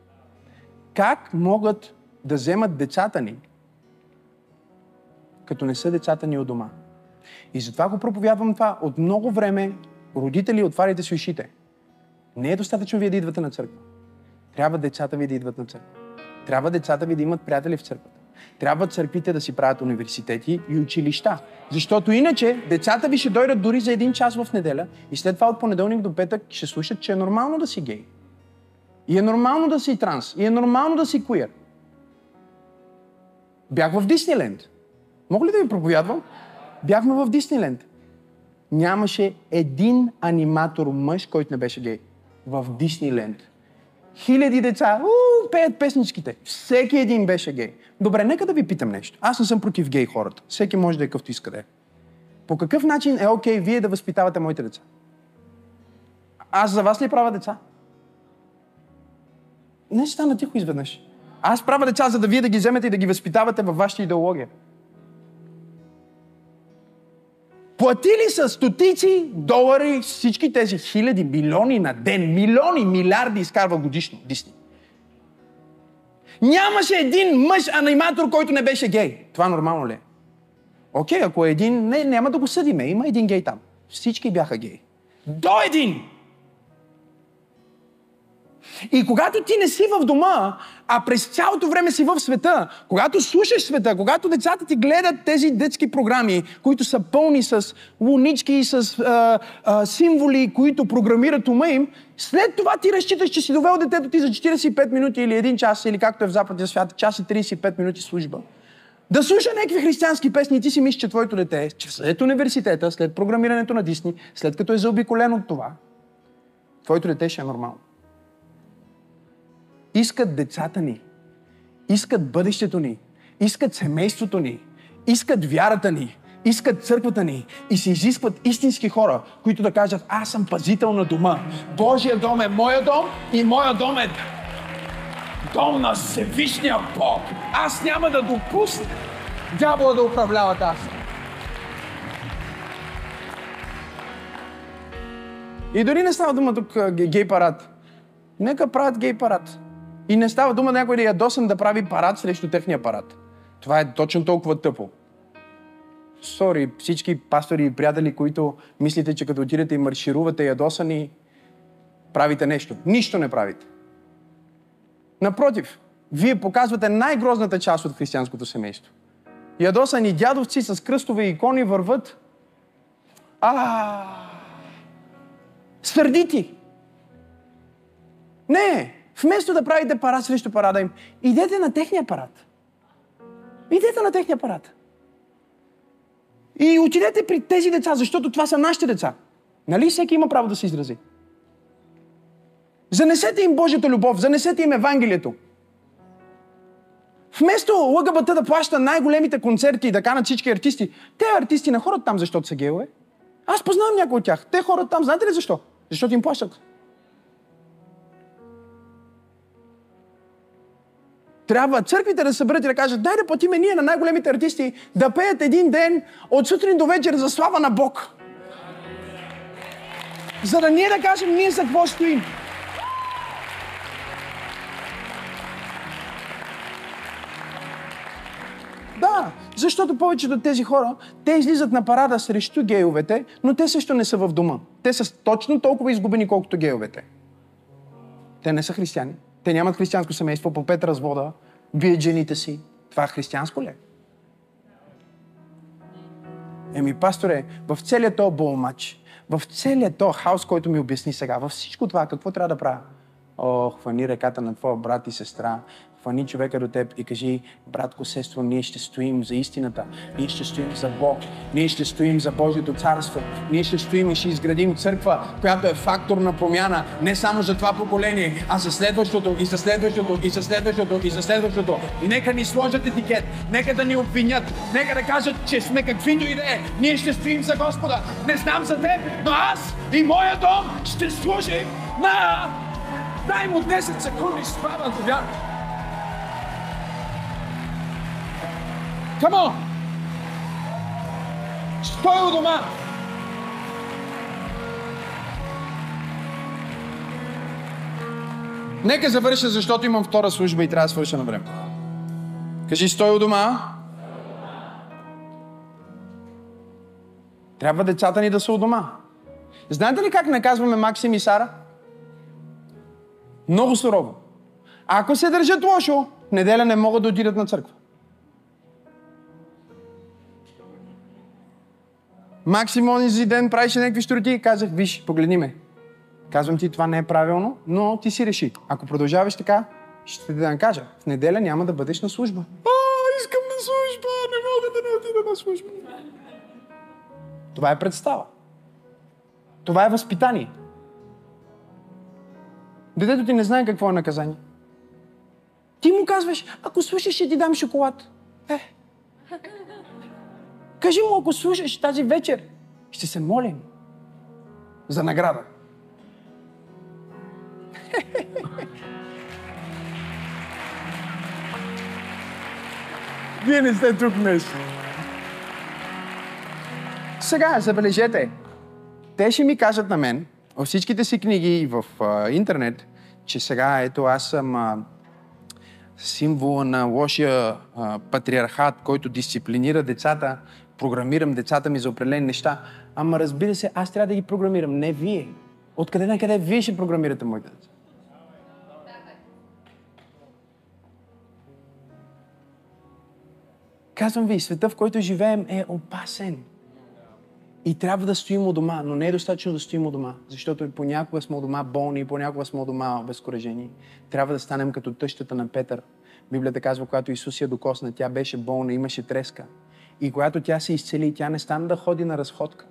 Как могат да вземат децата ни, като не са децата ни от дома? И затова го проповядвам това. От много време, родители, отваряйте си ушите. Не е достатъчно вие да идвате на църква. Трябва децата ви да идват на църква. Трябва децата ви да имат приятели в църквата. Трябва църквите да си правят университети и училища. Защото иначе децата ви ще дойдат дори за един час в неделя и след това от понеделник до петък ще слушат, че е нормално да си гей. И е нормално да си транс. И е нормално да си куер. Бях в Дисниленд. Мога ли да ви проповядвам? Бяхме в Дисниленд. Нямаше един аниматор мъж, който не беше гей. В Дисниленд. Хиляди деца уу, пеят песничките. Всеки един беше гей. Добре, нека да ви питам нещо. Аз не съм против гей хората. Всеки може да е какъвто иска да е. По какъв начин е окей вие да възпитавате моите деца? Аз за вас ли правя деца? Не стана тихо изведнъж. Аз правя деца, за да вие да ги вземете и да ги възпитавате във вашата идеология. Платили са стотици долари всички тези хиляди, милиони на ден, милиони, милиарди изкарва годишно Дисни. Нямаше един мъж аниматор, който не беше гей. Това нормално ли е? Окей, ако е един, не, няма да го съдиме. Има един гей там. Всички бяха гей. До един! И когато ти не си в дома, а през цялото време си в света, когато слушаш света, когато децата ти гледат тези детски програми, които са пълни с лунички и с а, а, символи, които програмират ума им, след това ти разчиташ, че си довел детето ти за 45 минути или един час, или както е в Западния свят, час и 35 минути служба. Да слуша някакви християнски песни и ти си мислиш, че твоето дете, че след университета, след програмирането на Дисни, след като е заобиколен от това, твоето дете ще е нормално искат децата ни, искат бъдещето ни, искат семейството ни, искат вярата ни, искат църквата ни и се изискват истински хора, които да кажат, аз съм пазител на дома. Божия дом е моя дом и моя дом е дом на Всевишния Бог. Аз няма да допусна дявола да управлява тази. И дори не става дума тук гей парад. Нека правят гей парад. И не става дума някой да ядосан да прави парад срещу техния парад. Това е точно толкова тъпо. Сори, всички пастори и приятели, които мислите, че като отидете и марширувате ядосани, правите нещо. Нищо не правите. Напротив, вие показвате най-грозната част от християнското семейство. Ядосани дядовци с кръстове и икони върват. А, сърдити. Не, вместо да правите парад срещу парада им, идете на техния парад. Идете на техния парад. И отидете при тези деца, защото това са нашите деца. Нали всеки има право да се изрази? Занесете им Божията любов, занесете им Евангелието. Вместо ЛГБТ да плаща най-големите концерти и да канат всички артисти, те артисти не хорат там, защото са геове. Аз познавам някои от тях. Те хорат там, знаете ли защо? Защото им плащат. Трябва църквите да съберат и да кажат, дай да платиме ние на най-големите артисти да пеят един ден от сутрин до вечер за слава на Бог. За да ние да кажем ние за какво стоим. Да, защото повечето от тези хора, те излизат на парада срещу гейовете, но те също не са в дома. Те са точно толкова изгубени, колкото гейовете. Те не са християни. Те нямат християнско семейство, по пет развода, бият жените си. Това е християнско ли? Еми, пасторе, в целият този болмач, в целият този хаос, който ми обясни сега, във всичко това, какво трябва да правя? О, хвани ръката на твоя брат и сестра, хвани човека до теб и кажи, братко, сестро, ние ще стоим за истината, ние ще стоим за Бог, ние ще стоим за Божието царство, ние ще стоим и ще изградим църква, която е фактор на промяна, не само за това поколение, а за следващото и за следващото и за следващото и за следващото. И нека ни сложат етикет, нека да ни обвинят, нека да кажат, че сме каквито и да е, ние ще стоим за Господа. Не знам за теб, но аз и моя дом ще служим на... Дай му 10 секунди с това да вярвам. Come on! Стой у дома! Нека завърша, защото имам втора служба и трябва да свърша на време. Кажи, стой у дома. Трябва децата ни да са у дома. Знаете ли как наказваме Максим и Сара? Много сурово. Ако се държат лошо, в неделя не могат да отидат на църква. Максим онзи ден правеше някакви штроти и казах, виж, погледни ме. Казвам ти, това не е правилно, но ти си реши. Ако продължаваш така, ще те да накажа. В неделя няма да бъдеш на служба. А, искам на служба, не мога да не отида на служба. Това е представа. Това е възпитание. Детето ти не знае какво е наказание. Ти му казваш, ако слушаш, ще ти дам шоколад. Е. Кажи му, ако слушаш тази вечер, ще се молим за награда. Вие не сте тук днес. Сега, забележете. Те ще ми кажат на мен, във всичките си книги в а, интернет, че сега, ето, аз съм а, символа на лошия а, патриархат, който дисциплинира децата, програмирам децата ми за определени неща. Ама разбира се, аз трябва да ги програмирам, не вие. Откъде на къде вие ще програмирате моите деца? Казвам ви, света, в който живеем, е опасен. И трябва да стоим у дома, но не е достатъчно да стоим у дома, защото понякога сме у дома болни, понякога сме у дома обезкуражени. Трябва да станем като тъщата на Петър. Библията казва, когато Исус я докосна, тя беше болна, имаше треска. И когато тя се изцели, тя не стана да ходи на разходка.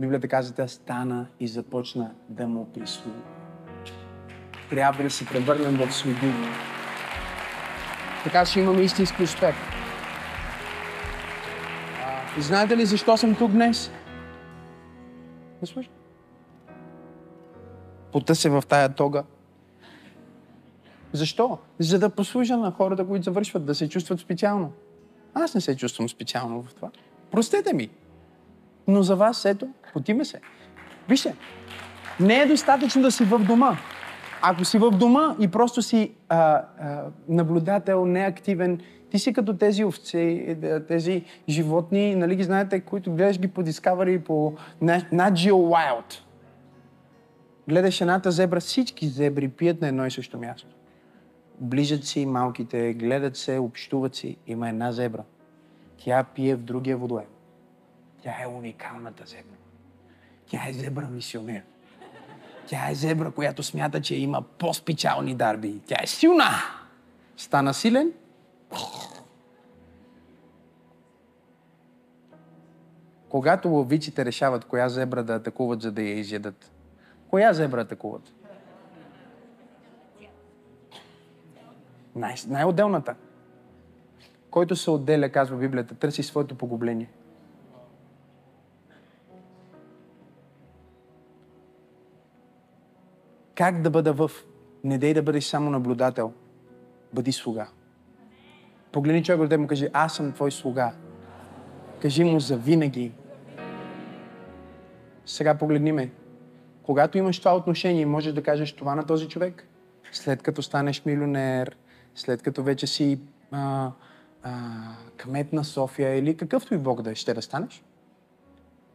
Библията казва, тя стана и започна да му прислужва. Трябва да се превърнем в слуги. Така ще имаме истински успех. И знаете ли защо съм тук днес? Не слушай. Пота се в тая тога. Защо? За да послужа на хората, които завършват, да се чувстват специално. Аз не се чувствам специално в това. Простете ми. Но за вас, ето, потиме се. Вижте, не е достатъчно да си в дома. Ако си в дома и просто си а, а, наблюдател, неактивен, ти си като тези овци, е, тези животни, нали ги знаете, които гледаш ги по Discovery, по Nat Wild. Гледаш едната зебра, всички зебри пият на едно и също място. Ближат си малките, гледат се, общуват си. Има една зебра. Тя пие в другия водоем. Тя е уникалната зебра. Тя е зебра мисионер. Тя е зебра, която смята, че има по-специални дарби. Тя е силна. Стана силен. Когато ловиците решават коя зебра да атакуват, за да я изядат, коя зебра атакуват? Най- най-отделната. Който се отделя, казва Библията, търси своето погубление. Как да бъда в? Не дей да бъдеш само наблюдател. Бъди слуга. Погледни човек да му кажи, аз съм твой слуга. Кажи му за винаги. Сега погледни ме. Когато имаш това отношение, можеш да кажеш това на този човек. След като станеш милионер, след като вече си а, а, кмет на София или какъвто и Бог да е, ще да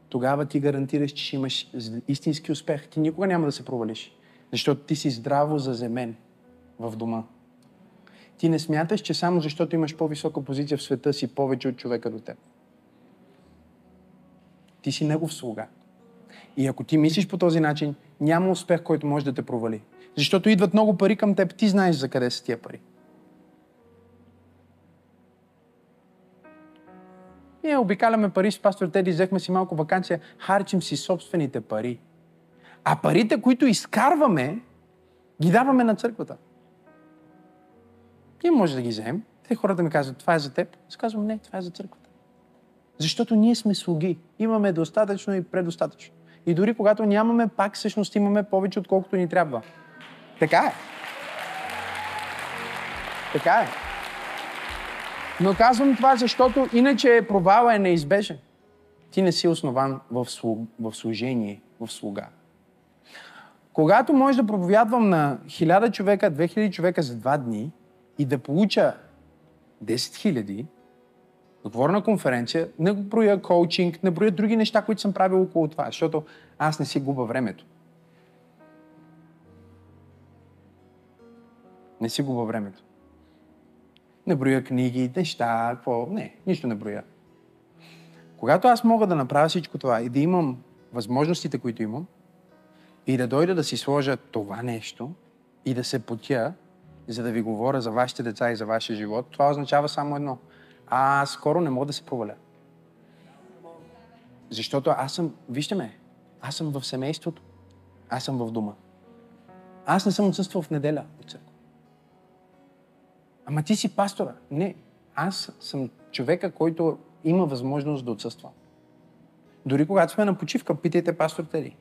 тогава ти гарантираш, че ще имаш истински успех. Ти никога няма да се провалиш. Защото ти си здраво заземен в дома. Ти не смяташ, че само защото имаш по-висока позиция в света си повече от човека до теб. Ти си негов слуга. И ако ти мислиш по този начин, няма успех, който може да те провали. Защото идват много пари към теб, ти знаеш за къде са тия пари. Ние обикаляме пари с пастор Теди, взехме си малко вакансия, харчим си собствените пари. А парите, които изкарваме, ги даваме на църквата. Ние може да ги вземем. Те хората ми казват, това е за теб. Аз казвам, не, това е за църквата. Защото ние сме слуги. Имаме достатъчно и предостатъчно. И дори когато нямаме, пак всъщност имаме повече, отколкото ни трябва. Така е. Така е. Но казвам това, защото иначе провала е неизбежен. Ти не си основан в, слуг, в служение, в слуга. Когато може да проповядвам на хиляда човека, 2000 човека за два дни и да получа 10 хиляди, отворена конференция, не го броя коучинг, не броя други неща, които съм правил около това, защото аз не си губа времето. Не си губа времето. Не броя книги, неща, какво. Не, нищо не броя. Когато аз мога да направя всичко това и да имам възможностите, които имам, и да дойда да си сложа това нещо и да се потя, за да ви говоря за вашите деца и за вашия живот, това означава само едно. Аз скоро не мога да се проваля. Защото аз съм, вижте ме, аз съм в семейството, аз съм в дома. Аз не съм отсъствал в неделя от църква. Ама ти си пастора. Не, аз съм човека, който има възможност да отсъства. Дори когато сме на почивка, питайте пастор Тери.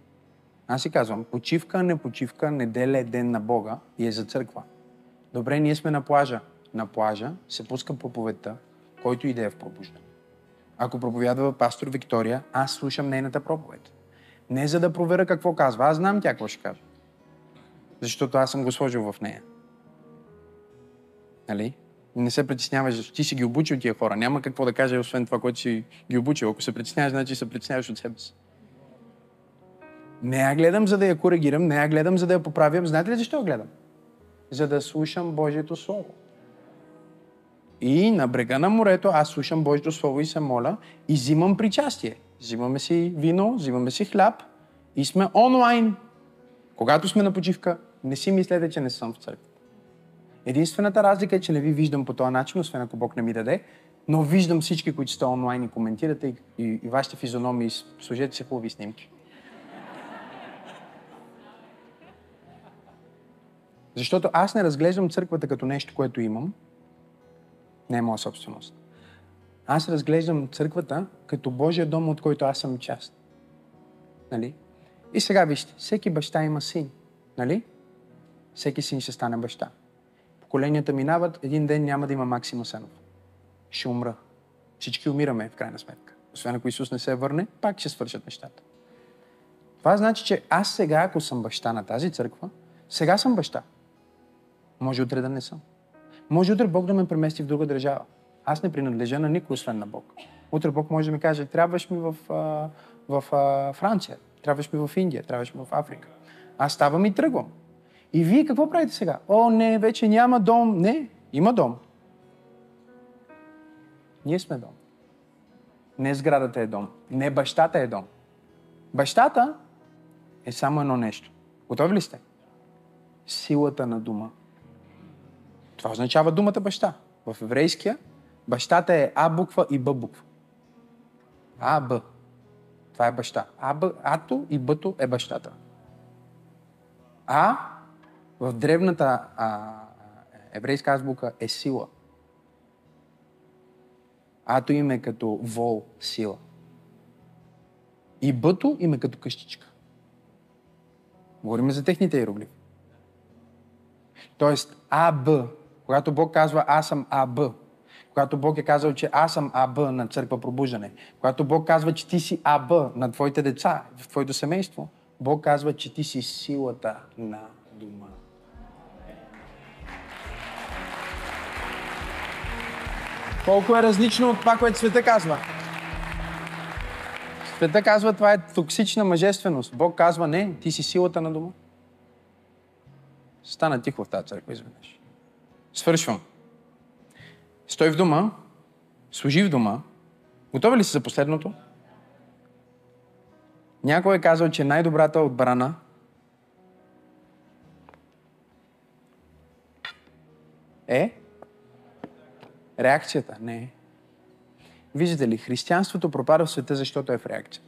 Аз си казвам, почивка, не почивка, неделя е ден на Бога и е за църква. Добре, ние сме на плажа. На плажа се пуска проповедта, който иде в пробуждане. Ако проповядва пастор Виктория, аз слушам нейната проповед. Не за да проверя какво казва. Аз знам тя какво ще каже. Защото аз съм го сложил в нея. Нали? Не се притесняваш, защото ти си ги обучил тия хора. Няма какво да каже, освен това, което си ги обучил. Ако се притесняваш, значи се притесняваш от себе си. Не я гледам, за да я коригирам, не я гледам, за да я поправям. Знаете ли защо я гледам? За да слушам Божието Слово. И на брега на морето аз слушам Божието Слово и се моля и взимам причастие. Взимаме си вино, взимаме си хляб и сме онлайн. Когато сме на почивка, не си мислете, че не съм в църква. Единствената разлика е, че не ви виждам по този начин, освен ако Бог не ми даде, но виждам всички, които сте онлайн и коментирате и, и, и вашите физиономии, служете се хубави снимки. Защото аз не разглеждам църквата като нещо, което имам. Не е моя собственост. Аз разглеждам църквата като Божия дом, от който аз съм част. Нали? И сега вижте, всеки баща има син. Нали? Всеки син ще стане баща. Поколенията минават, един ден няма да има Максима Сенов. Ще умра. Всички умираме, в крайна сметка. Освен ако Исус не се върне, пак ще свършат нещата. Това значи, че аз сега, ако съм баща на тази църква, Сега съм баща. Може утре да не съм. Може утре Бог да ме премести в друга държава. Аз не принадлежа на никой, освен на Бог. Утре Бог може да ми каже, трябваш ми в, в а, Франция, трябваш ми в Индия, трябваш ми в Африка. Аз ставам и тръгвам. И вие какво правите сега? О, не, вече няма дом. Не, има дом. Ние сме дом. Не сградата е дом. Не бащата е дом. Бащата е само едно нещо. Готови ли сте? Силата на дума. Това означава думата баща. В еврейския бащата е А буква и Б буква. А, Б. Това е баща. А, Б, Ато и Бъто е бащата. А в древната а, еврейска азбука е сила. Ато име като вол, сила. И бъто име като къщичка. Говорим за техните иероглифи. Тоест АБ, когато Бог казва аз съм АБ, когато Бог е казал, че аз съм АБ на църква пробуждане, когато Бог казва, че ти си АБ на твоите деца, в твоето семейство, Бог казва, че ти си силата на дума. Колко е различно от това, което света казва. Света казва, това е токсична мъжественост. Бог казва, не, ти си силата на дома. Стана тихо в тази църква изведнъж. Свършвам. Стой в дома, служи в дома. Готови ли си за последното? Някой е казал, че най-добрата отбрана е реакцията. Не. Виждате ли, християнството пропада в света, защото е в реакция.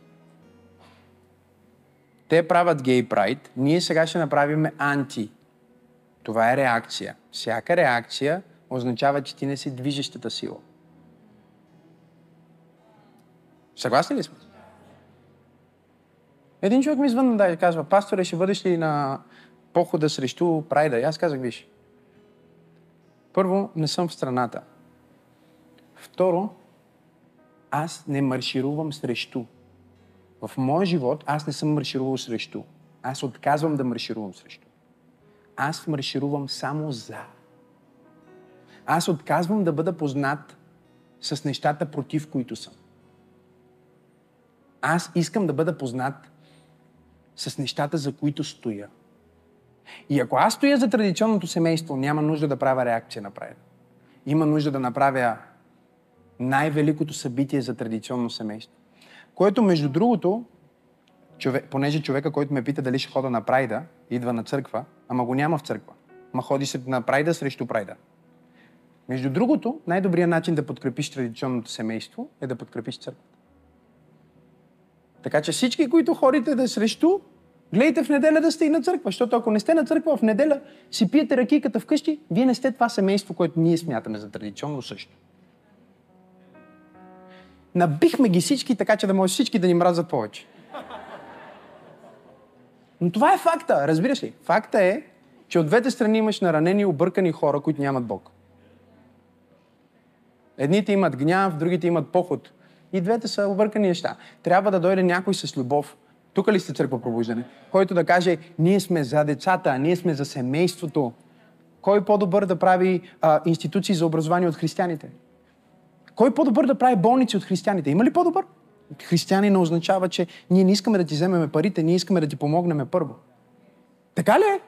Те правят гей прайд, ние сега ще направим анти. Това е реакция. Всяка реакция означава, че ти не си движещата сила. Съгласни ли сме? Един човек ми извън да казва, пасторе, ще бъдеш ли на похода срещу прайда? И аз казах, виж, първо, не съм в страната. Второ, аз не марширувам срещу. В моя живот аз не съм марширувал срещу. Аз отказвам да марширувам срещу. Аз марширувам само за. Аз отказвам да бъда познат с нещата, против които съм. Аз искам да бъда познат с нещата, за които стоя. И ако аз стоя за традиционното семейство, няма нужда да правя реакция на правило. Има нужда да направя най-великото събитие за традиционно семейство. Което, между другото, човек, понеже човека, който ме пита дали ще хода на прайда, идва на църква, ама го няма в църква. Ма ходи се на прайда срещу прайда. Между другото, най-добрият начин да подкрепиш традиционното семейство е да подкрепиш църквата. Така че всички, които ходите да срещу, гледайте в неделя да сте и на църква, защото ако не сте на църква в неделя, си пиете ракийката вкъщи, вие не сте това семейство, което ние смятаме за традиционно също. Набихме ги всички, така че да може всички да ни мразят повече. Но това е факта, разбираш ли? Факта е, че от двете страни имаш наранени, объркани хора, които нямат Бог. Едните имат гняв, другите имат поход. И двете са объркани неща. Трябва да дойде някой с любов. Тук ли сте църква пробуждане? Който да каже, ние сме за децата, ние сме за семейството. Кой е по-добър да прави а, институции за образование от християните? Кой е по-добър да прави болници от християните? Има ли по-добър? Християни не означава, че ние не искаме да ти вземем парите, ние искаме да ти помогнем първо. Така ли е?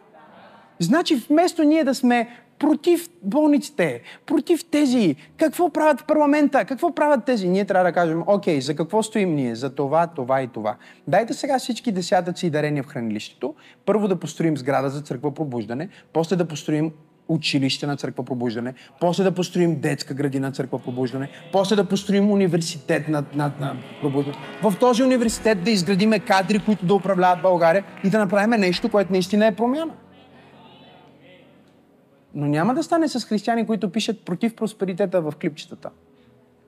Значи вместо ние да сме против болниците, против тези, какво правят в парламента, какво правят тези, ние трябва да кажем, окей, за какво стоим ние? За това, това и това. Дайте сега всички десятъци и дарения в хранилището. Първо да построим сграда за църква пробуждане, после да построим училище на църква пробуждане, после да построим детска градина църква пробуждане, после да построим университет на, на, на пробуждане. В този университет да изградиме кадри, които да управляват България и да направим нещо, което наистина е промяна. Но няма да стане с християни, които пишат против просперитета в клипчетата.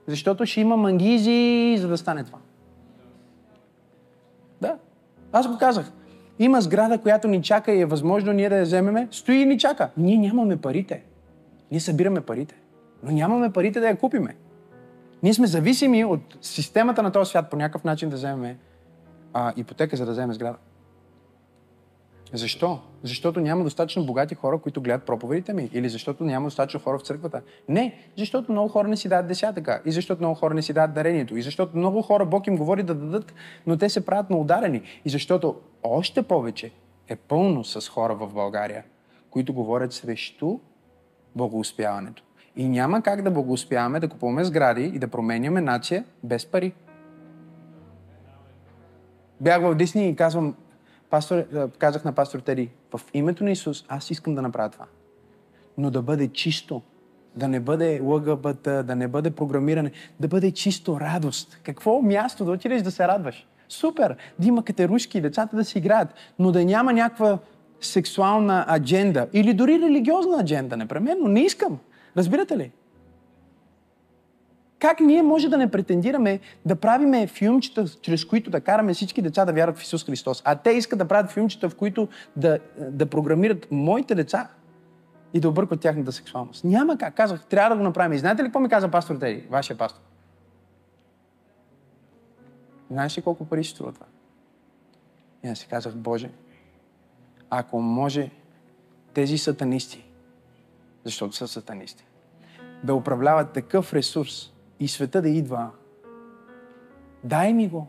Защото ще има мангизи, за да стане това. Да. Аз го казах. Има сграда, която ни чака и е възможно ние да я вземеме. Стои и ни чака. Ние нямаме парите. Ние събираме парите. Но нямаме парите да я купиме. Ние сме зависими от системата на този свят по някакъв начин да вземем ипотека, за да вземем сграда. Защо? Защото няма достатъчно богати хора, които гледат проповедите ми. Или защото няма достатъчно хора в църквата. Не, защото много хора не си дадат десятъка. И защото много хора не си дадат дарението. И защото много хора Бог им говори да дадат, но те се правят на ударени. И защото още повече е пълно с хора в България, които говорят срещу благоуспяването. И няма как да благоуспяваме да купуваме сгради и да променяме нация без пари. Бях в Дисни и казвам, пастор, е, казах на пастор Тери, в името на Исус аз искам да направя това. Но да бъде чисто, да не бъде ЛГБТ, да не бъде програмиране, да бъде чисто радост. Какво място да отидеш да се радваш? Супер! Да има катерушки, децата да си играят, но да няма някаква сексуална адженда или дори религиозна адженда, непременно. Не искам. Разбирате ли? Как ние може да не претендираме да правиме филмчета, чрез които да караме всички деца да вярват в Исус Христос, а те искат да правят филмчета, в които да, да програмират моите деца и да объркват тяхната сексуалност. Няма как. Казах, трябва да го направим. И знаете ли какво ми каза пастор Теди, вашия пастор? Знаеш ли колко пари ще струва това? И аз си казах, Боже, ако може тези сатанисти, защото са сатанисти, да управляват такъв ресурс и света да идва, дай ми го.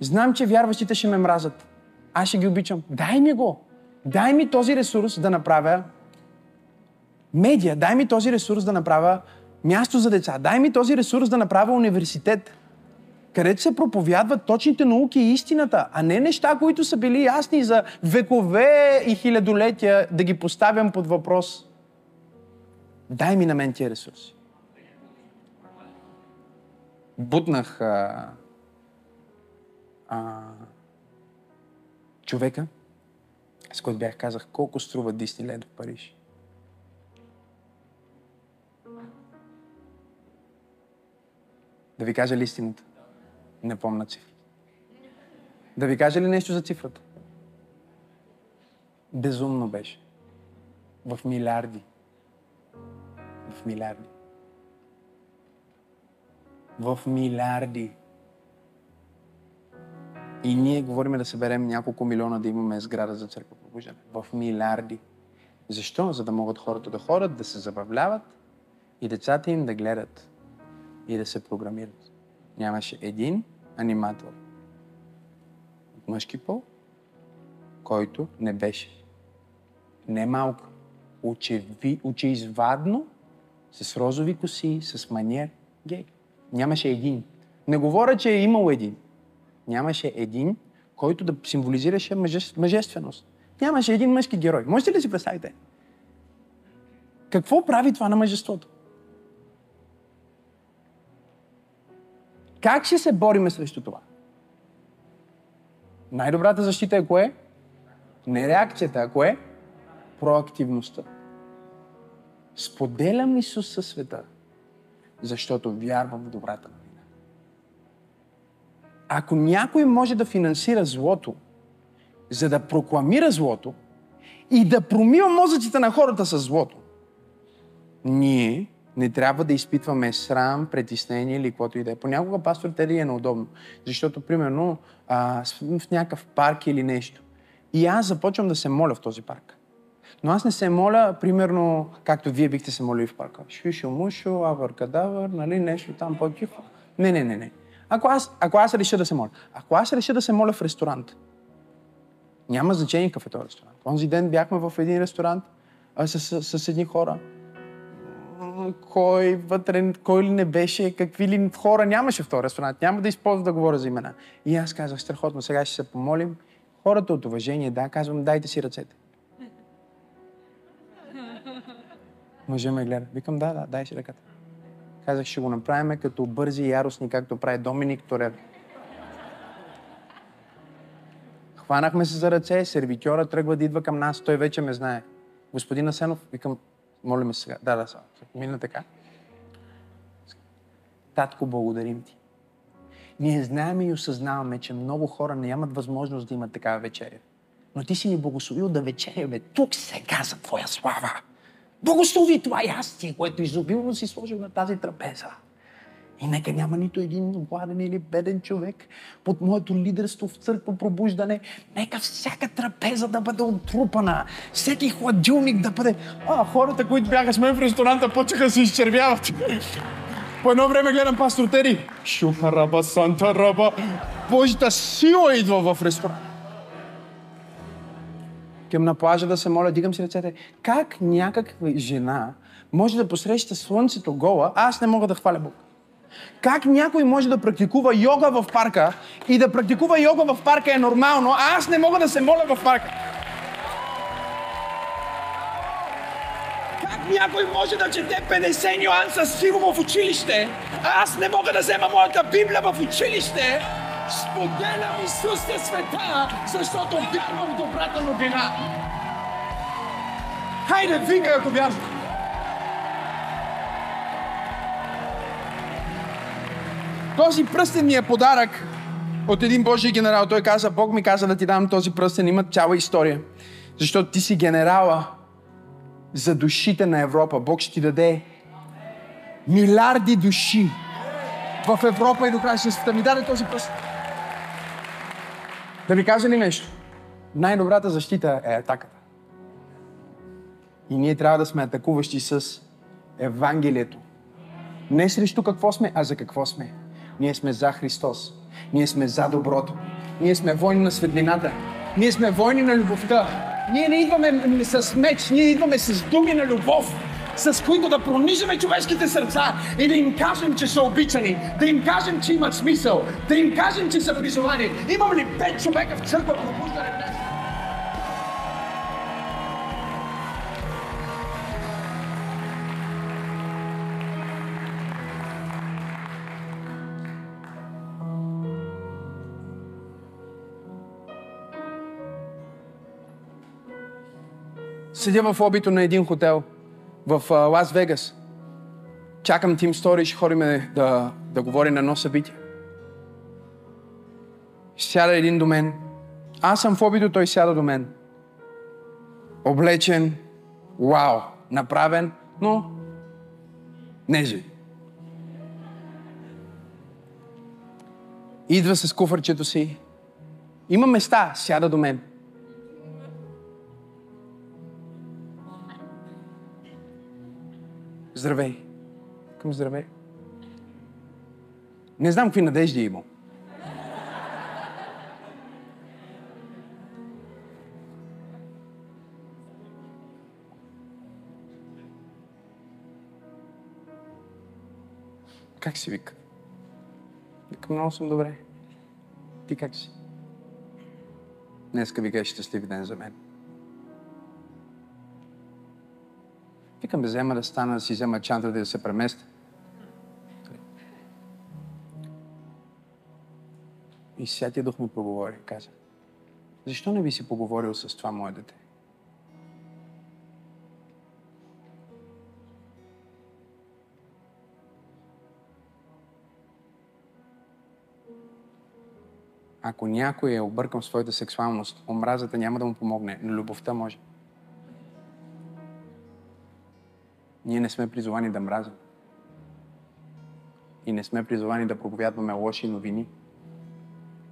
Знам, че вярващите ще ме мразят. Аз ще ги обичам. Дай ми го. Дай ми този ресурс да направя медия. Дай ми този ресурс да направя място за деца. Дай ми този ресурс да направя университет където се проповядват точните науки и истината, а не неща, които са били ясни за векове и хилядолетия, да ги поставям под въпрос. Дай ми на мен тия ресурси. Буднах а, а, човека, с който бях казах колко струва Дисниленд в Париж. Да ви кажа ли истината? Не помна цифрата. Да ви кажа ли нещо за цифрата? Безумно беше. В милиарди. В милиарди. В милиарди. И ние говорим да съберем няколко милиона да имаме сграда за църква пробуждане. В милиарди. Защо? За да могат хората да ходят, да се забавляват и децата им да гледат и да се програмират. Нямаше един аниматор от мъжки пол, който не беше не малко, учеви, учеизвадно, с розови коси, с маниер, гей. Нямаше един. Не говоря, че е имал един. Нямаше един, който да символизираше мъжественост. Нямаше един мъжки герой. Можете ли си представите? Какво прави това на мъжеството? Как ще се бориме срещу това? Най-добрата защита е кое? Не реакцията, а кое? Проактивността. Споделям Исус със света, защото вярвам в добрата новина. Ако някой може да финансира злото, за да прокламира злото и да промива мозъците на хората с злото, ние не трябва да изпитваме срам, притеснение или каквото и да е. Понякога пастор Тери е неудобно, защото, примерно, а, в някакъв парк или нещо. И аз започвам да се моля в този парк. Но аз не се моля, примерно, както вие бихте се молили в парка. Шушо, мушо, авър, нали, нещо там по-тихо. Не, не, не, не. Ако аз, ако аз реша да се моля. Ако аз реша да се моля в ресторант, няма значение какъв е този ресторант. Онзи ден бяхме в един ресторант а, с, с, с едни хора кой вътре, кой ли не беше, какви ли хора нямаше в този ресторант. Няма да използвам да говоря за имена. И аз казах, страхотно, сега ще се помолим. Хората от уважение, да, казвам, дайте си ръцете. Мъже ме гледа. Викам, да, да, дай си ръката. Казах, ще го направим като бързи и яростни, както прави Доминик Торер. Хванахме се за ръце, сервитьора тръгва да идва към нас, той вече ме знае. Господин Асенов, викам, Молиме сега. Да, да, сега. Мина така. Татко, благодарим ти. Ние знаем и осъзнаваме, че много хора нямат възможност да имат такава вечеря. Но ти си ни благословил да вечеряме тук сега за Твоя слава. Благослови това ястие, което изобилно си сложил на тази трапеза. И нека няма нито един гладен или беден човек под моето лидерство в църква пробуждане. Нека всяка трапеза да бъде отрупана. Всеки хладилник да бъде... А, хората, които бяха с мен в ресторанта, почеха да се изчервяват. По едно време гледам пастор Тери. Шуха раба, санта раба. Божията сила идва в ресторант. Към на плажа да се моля, дигам си ръцете. Как някаква жена може да посреща слънцето гола, а аз не мога да хваля Бог? Как някой може да практикува йога в парка и да практикува йога в парка е нормално, а аз не мога да се моля в парка? Как някой може да чете 50 нюанса сиво в училище, а аз не мога да взема моята Библия в училище? Споделям Исус е света, защото вярвам в добрата новина. Хайде, викай, ако вярваш. Този пръстен ми е подарък от един Божий генерал. Той каза, Бог ми каза да ти дам този пръстен. Има цяла история. Защото ти си генерала за душите на Европа. Бог ще ти даде милиарди души в Европа и до края света. Ми даде този пръст. Да ви кажа ли нещо? Най-добрата защита е атаката. И ние трябва да сме атакуващи с Евангелието. Не срещу какво сме, а за какво сме. Ние сме за Христос. Ние сме за доброто. Ние сме войни на светлината. Ние сме войни на любовта. Ние не идваме с меч, ние идваме с думи на любов, с които да пронижаме човешките сърца и да им кажем, че са обичани, да им кажем, че имат смисъл, да им кажем, че са призовани. Имам ли пет човека в църква пробуждане днес? Седя в лобито на един хотел в Лас Вегас. Чакам Тим Стори, ще ходим да, да говорим на едно събитие. Сяда един до мен. Аз съм в лобито, той сяда до мен. Облечен, вау, направен, но не жив. Идва с куфърчето си. Има места, сяда до мен. Здравей. Към здравей. Не знам какви надежди е. Как си вика? Вика, много съм добре. Ти как си? Днеска вика е щастлив ден за мен. Викам да взема да стана, да си взема чантата и да се преместя. И Святия Дух му поговори, каза. Защо не би си поговорил с това мое дете? Ако някой е объркан в своята сексуалност, омразата няма да му помогне, но любовта може. Ние не сме призовани да мразим. И не сме призовани да проповядваме лоши новини.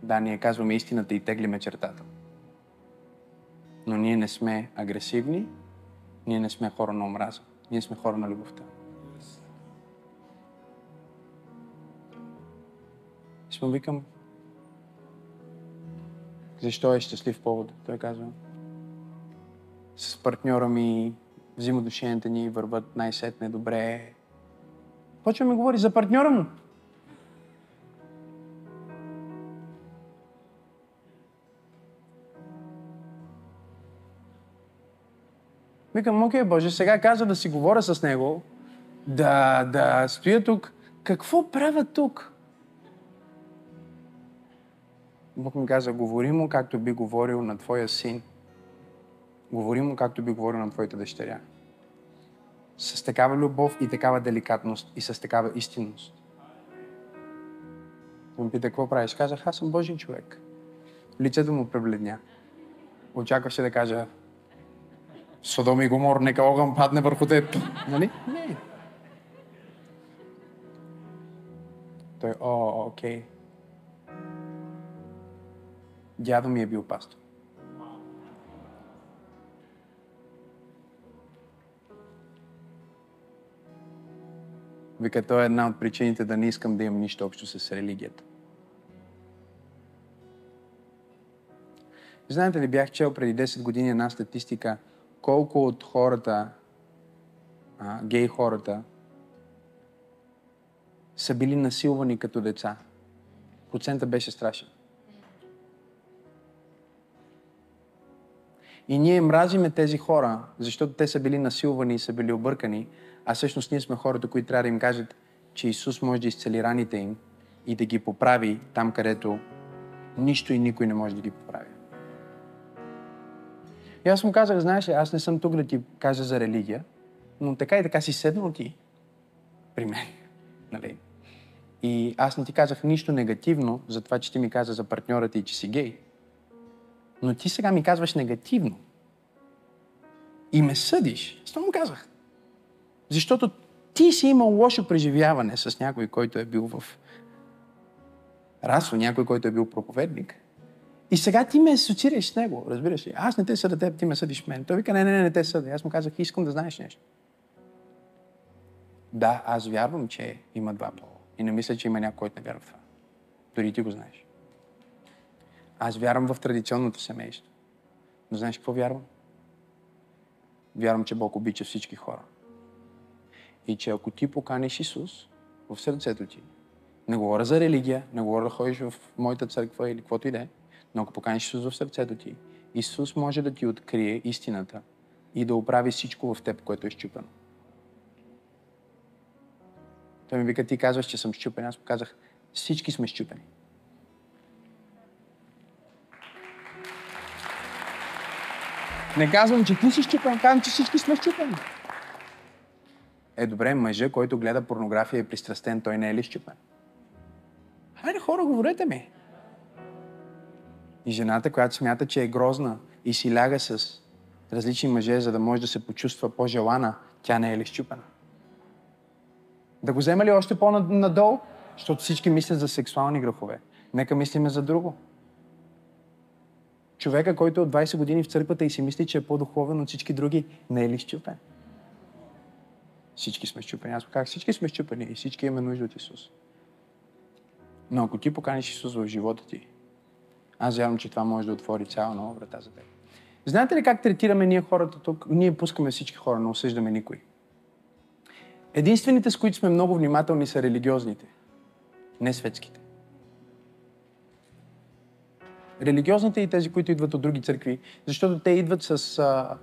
Да, ние казваме истината и теглиме чертата. Но ние не сме агресивни, ние не сме хора на омраза. Ние сме хора на любовта. И му викам, защо е щастлив повод? Той казва, с партньора ми взаимоотношенията ни върват най-сетне добре. Почва ми говори за партньора му. Викам, окей, Боже, сега каза да си говоря с него, да, да стоя тук. Какво правя тук? Бог ми каза, говори му както би говорил на твоя син. Говори му както би говорил на твоята дъщеря. С такава любов и такава деликатност и с такава истинност. Ме пита, какво правиш? Казах, аз съм Божий човек. Лицето му пребледня. Очакваше да кажа, Содом и Гомор, нека огън падне върху теб. Нали? Не. Той, о, окей. Дядо ми е бил пастор. Вика, той е една от причините да не искам да имам нищо общо с религията. Знаете ли, бях чел преди 10 години една статистика, колко от хората, а, гей хората, са били насилвани като деца. Процента беше страшен. И ние мразиме тези хора, защото те са били насилвани и са били объркани, а всъщност ние сме хората, които трябва да им кажат, че Исус може да изцели раните им и да ги поправи там, където нищо и никой не може да ги поправи. И аз му казах, знаеш ли, аз не съм тук да ти кажа за религия, но така и така си седнал ти при мен. Нали? И аз не ти казах нищо негативно за това, че ти ми каза за партньора ти, че си гей. Но ти сега ми казваш негативно. И ме съдиш. Аз това му казах. Защото ти си имал лошо преживяване с някой, който е бил в расо, някой, който е бил проповедник. И сега ти ме асоциираш с него, разбираш ли? Аз не те съда теб, ти ме съдиш мен. Той вика, не, не, не, не те съда. Аз му казах, искам да знаеш нещо. Да, аз вярвам, че има два пола. И не мисля, че има някой, който не вярва в това. Дори ти го знаеш. Аз вярвам в традиционното семейство. Но знаеш какво вярвам? Вярвам, че Бог обича всички хора. И че ако ти поканиш Исус в сърцето ти, не говоря за религия, не говоря да ходиш в моята църква или каквото и да е, но ако поканиш Исус в сърцето ти, Исус може да ти открие истината и да оправи всичко в теб, което е щупено. Той ми вика, ти казваш, че съм щупен. Аз му казах, всички сме щупени. Не казвам, че ти си щупен, казвам, че всички сме щупени. Е, добре, мъжа, който гледа порнография е пристрастен, той не е ли щупен? Хайде, хора, говорете ми. И жената, която смята, че е грозна и си ляга с различни мъже, за да може да се почувства по-желана, тя не е ли щупена? Да го вземе ли още по-надолу? Защото всички мислят за сексуални грехове. Нека мислиме за друго. Човека, който е от 20 години в църквата и си мисли, че е по-духовен от всички други, не е ли щупен? Всички сме щупени. Аз казах, всички сме щупени и всички имаме нужда от Исус. Но ако ти поканиш Исус в живота ти, аз вярвам, че това може да отвори цяла нова врата за теб. Знаете ли как третираме ние хората тук? Ние пускаме всички хора, не осъждаме никой. Единствените, с които сме много внимателни, са религиозните, не светските. Религиозните и тези, които идват от други църкви, защото те идват с а,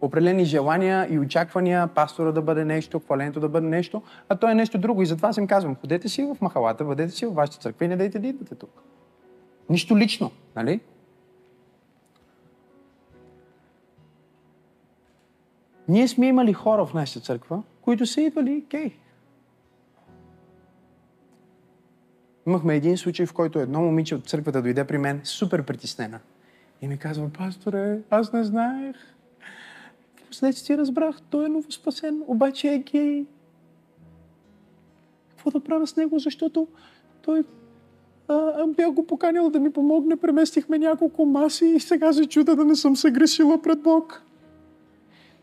определени желания и очаквания, пастора да бъде нещо, хвалението да бъде нещо, а то е нещо друго. И затова аз им казвам, ходете си в махалата, бъдете си в вашата църква и не дайте да идвате тук. Нищо лично, нали? Ние сме имали хора в нашата църква, които са идвали гей. Имахме един случай, в който едно момиче от църквата дойде при мен супер притеснена. И ми казва, пасторе, аз не знаех. След си разбрах, той е новоспасен, обаче е гей. Какво да правя с него, защото той а, бях го поканил да ми помогне, преместихме няколко маси и сега се чуда да не съм се грешила пред Бог.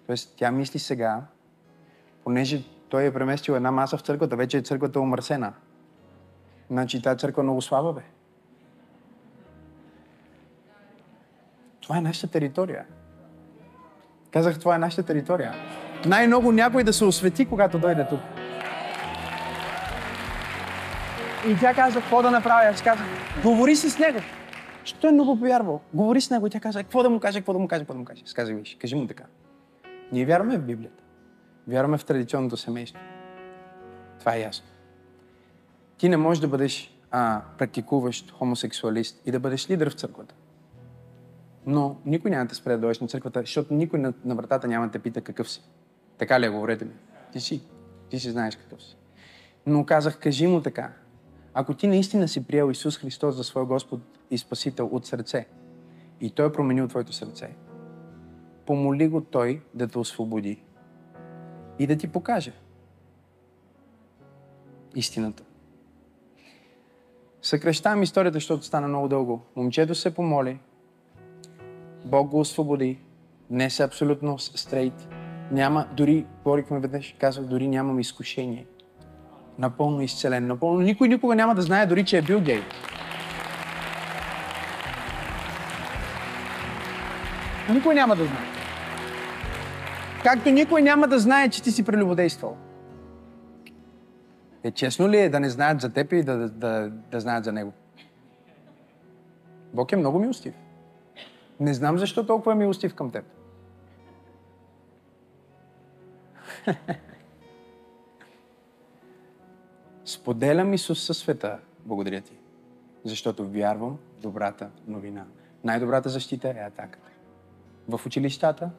Тоест, тя мисли сега, понеже той е преместил една маса в църквата, вече е църквата омърсена. Значи тази църква много слаба, бе. Това е нашата територия. Казах, това е нашата територия. Най-много някой да се освети, когато дойде тук. И тя каза, какво да направя? Аз казах, говори си с него. Защото той е много повярвал. Говори с него. И тя каза, какво да му каже, какво да му каже, какво да му каже. Аз казах, виж, кажи му така. Ние вярваме в Библията. Вярваме в традиционното семейство. Това е ясно. Ти не можеш да бъдеш а, практикуващ хомосексуалист и да бъдеш лидер в църквата. Но никой няма да спре да дойдеш на църквата, защото никой на, на вратата няма да те пита какъв си. Така ли е, говорете ми? Ти си. Ти си знаеш какъв си. Но казах, кажи му така. Ако ти наистина си приел Исус Христос за свой Господ и Спасител от сърце, и Той е променил твоето сърце, помоли го Той да те освободи и да ти покаже истината. Съкрещавам историята, защото стана много дълго. Момчето се помоли. Бог го освободи. Днес е абсолютно стрейт. Няма, дори, говорихме веднъж, казах, дори нямам изкушение. Напълно изцелен. Напълно. Никой никога няма да знае дори, че е бил гей. Никой няма да знае. Както никой няма да знае, че ти си прелюбодействал. Е, честно ли е да не знаят за теб и да, да, да, да знаят за него? Бог е много милостив. Не знам защо толкова е милостив към теб. Споделям Исус със света. Благодаря ти. Защото вярвам в добрата новина. Най-добрата защита е атаката. В училищата,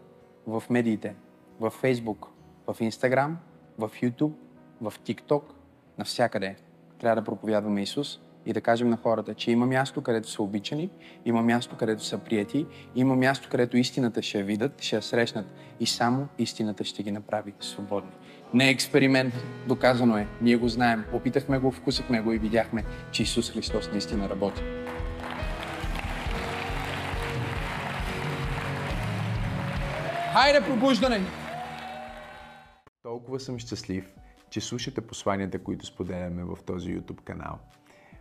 в медиите, в Фейсбук, в Инстаграм, в Ютуб, в ТикТок, навсякъде. Трябва да проповядваме Исус и да кажем на хората, че има място, където са обичани, има място, където са прияти, има място, където истината ще я видят, ще я срещнат и само истината ще ги направи свободни. Не е експеримент, доказано е. Ние го знаем, опитахме го, вкусахме го и видяхме, че Исус Христос наистина работи. Хайде, пробуждане! Толкова съм щастлив, че слушате посланията, които споделяме в този YouTube канал.